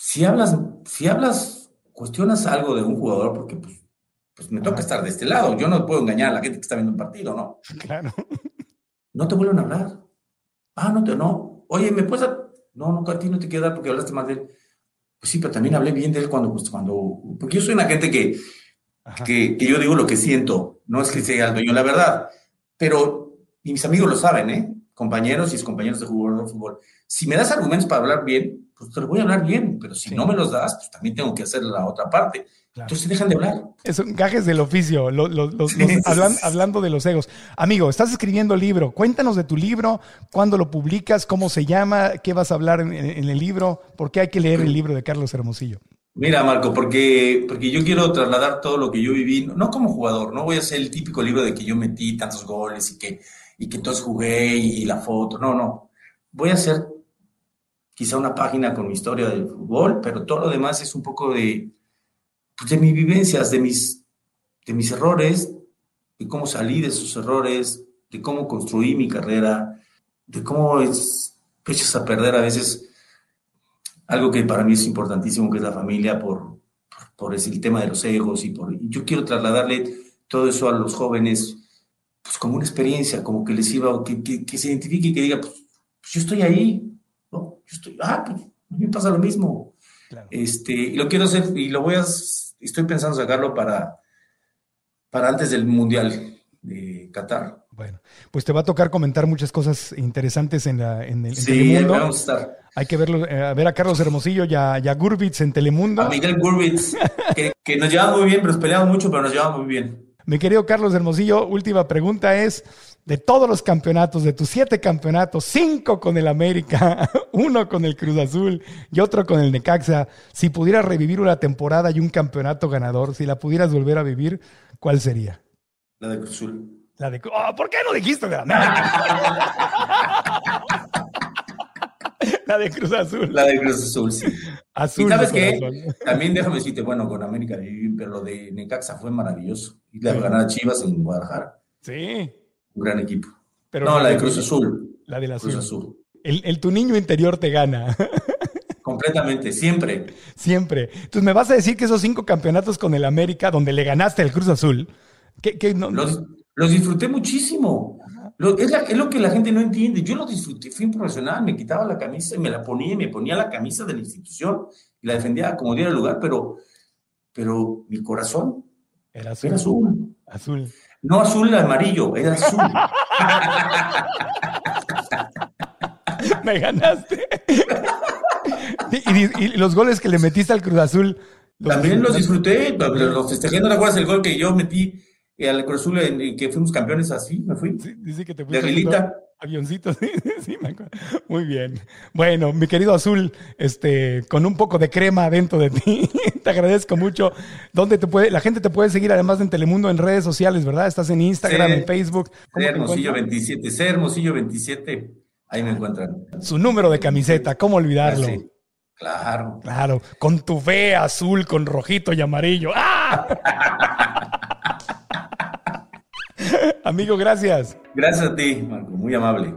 si hablas, si hablas, cuestionas algo de un jugador, porque pues, pues me toca estar de este lado. Yo no puedo engañar a la gente que está viendo un partido, ¿no?
Claro.
No te vuelven a hablar. Ah, no te, no. Oye, ¿me puedes dar? No, no, a ti no te queda porque hablaste mal de él. Pues sí, pero también hablé bien de él cuando, pues, cuando, porque yo soy una gente que, que, que yo digo lo que siento, no es que sea el dueño la verdad, pero, y mis amigos lo saben, ¿eh? Compañeros y excompañeros de jugador de fútbol. Si me das argumentos para hablar bien, pues te lo voy a hablar bien, pero si no me los das, pues también tengo que hacer la otra parte. Entonces dejan de hablar.
Son gajes del oficio, lo- lo- los- los- hablan- hablando de los egos. Amigo, estás escribiendo libro. Cuéntanos de tu libro, cuándo lo publicas, cómo se llama, qué vas a hablar en, en el libro, por qué hay que leer el libro de Carlos Hermosillo.
Mira, Marco, porque, porque yo quiero trasladar todo lo que yo viví, no- no como jugador, no voy a hacer el típico libro de que yo metí tantos goles y que, y que entonces jugué y, la foto, no, no. Voy a hacer quizá una página con mi historia del fútbol, pero todo lo demás es un poco de, pues, de mis vivencias, de mis, de mis errores, de cómo salí de esos errores, de cómo construí mi carrera, de cómo es, echas a perder a veces algo que para mí es importantísimo, que es la familia, por, por, por el tema de los egos y por... yo quiero trasladarle todo eso a los jóvenes, pues como una experiencia, como que les sirva, que, que, que se identifique y que diga, pues, pues yo estoy ahí, estoy, ah, pues a mí me pasa lo mismo. Este, y lo quiero hacer y lo voy a, estoy pensando sacarlo para, para antes del Mundial de Qatar.
Bueno, pues te va a tocar comentar muchas cosas interesantes en, la, en el en
Sí, ahí vamos a estar.
Hay que verlo, eh, a ver a Carlos Hermosillo y a, y a Gurbitz en Telemundo.
A Miguel Gurbitz, que, que nos llevamos muy bien, pero nos peleamos mucho, pero nos llevamos muy bien.
Mi querido Carlos Hermosillo, última pregunta es, de todos los campeonatos, de tus siete campeonatos, cinco con el América, uno con el Cruz Azul y otro con el Necaxa, si pudieras revivir una temporada y un campeonato ganador, si la pudieras volver a vivir, ¿cuál sería?
La de Cruz Azul.
La de... Oh, ¿Por qué no dijiste de América? La de Cruz Azul.
La de Cruz Azul, sí.
Azul
y sabes
de
qué? También déjame decirte, bueno, con América bien, pero lo de Necaxa fue maravilloso. Y la ganar a Chivas en Guadalajara.
Sí.
Un gran equipo.
Pero
no,
la
la de
de-
Cruz Azul.
La del azul.
Cruz Azul.
El, el tu niño interior te gana.
Completamente, siempre.
Siempre. Entonces me vas a decir que esos cinco campeonatos con el América, donde le ganaste al Cruz Azul, que, que no-
Los, los disfruté muchísimo. Es, lo que la gente no entiende. Yo lo disfruté, fui un profesional, me quitaba la camisa y me la ponía y me ponía la camisa de la institución y la defendía como diera lugar, pero, pero mi corazón
era azul. azul.
No azul amarillo, era azul.
me ganaste. y, los goles que le metiste al Cruz Azul.
También los disfruté, los festejé, ¿no recuerdas el gol que yo metí al Cruz Azul en, que fuimos campeones así? Me fui.
dice que te
fuiste.
Avioncito, sí, sí, me acuerdo. Muy bien. Bueno, mi querido Azul, este, con un poco de crema dentro de ti, te agradezco mucho. ¿Dónde te puede, la gente te puede seguir además en Telemundo en redes sociales, verdad? Estás en Instagram, en Facebook.
Hermosillo 27, C Hermosillo 27, ahí me encuentran.
Su número de camiseta, ¿cómo olvidarlo?
Claro.
Claro, con tu fe azul, con rojito y amarillo. ¡Ah! Amigo, gracias.
Gracias a ti, Marco, muy amable.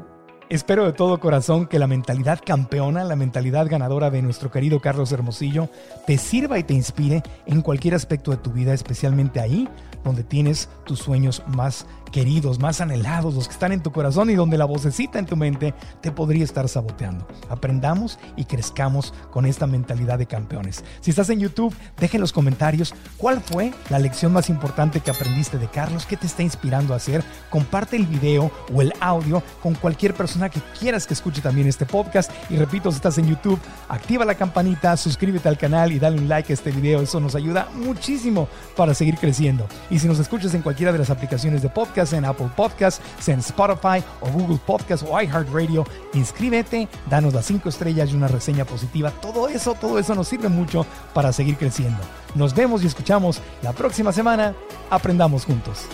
Espero de todo corazón que la mentalidad campeona, la mentalidad ganadora de nuestro querido Carlos Hermosillo, te sirva y te inspire en cualquier aspecto de tu vida, especialmente ahí donde tienes tus sueños más queridos, más anhelados, los que están en tu corazón y donde la vocecita en tu mente te podría estar saboteando. Aprendamos y crezcamos con esta mentalidad de campeones. Si estás en YouTube, deja en los comentarios cuál fue la lección más importante que aprendiste de Carlos, qué te está inspirando a hacer. Comparte el video o el audio con cualquier persona que quieras que escuche también este podcast. Y repito, si estás en YouTube, activa la campanita, suscríbete al canal y dale un like a este video. Eso nos ayuda muchísimo para seguir creciendo. Y si nos escuchas en cualquiera de las aplicaciones de podcast, en Apple Podcast, en Spotify o Google Podcast o iHeartRadio, inscríbete, danos las cinco estrellas y una reseña positiva. Todo eso, todo eso nos sirve mucho para seguir creciendo. Nos vemos y escuchamos la próxima semana. Aprendamos juntos.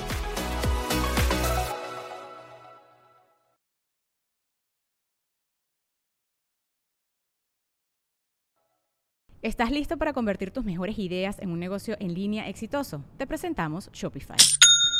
¿Estás listo para convertir tus mejores ideas en un negocio en línea exitoso? Te presentamos Shopify.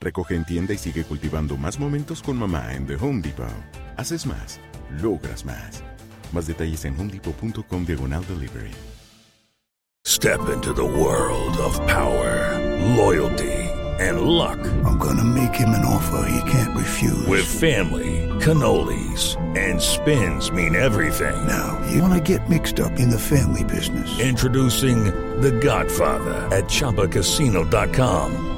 Recoge en tienda y sigue cultivando más momentos con mamá en The Home Depot. Haces más, logras más. Más detalles en homedepot.com diagonal delivery.
Step into the world of power, loyalty, and luck.
I'm gonna make him an offer he can't refuse.
With family, cannolis, and spins mean everything.
Now, you wanna get mixed up in the family business.
Introducing The Godfather at ChumbaCasino.com.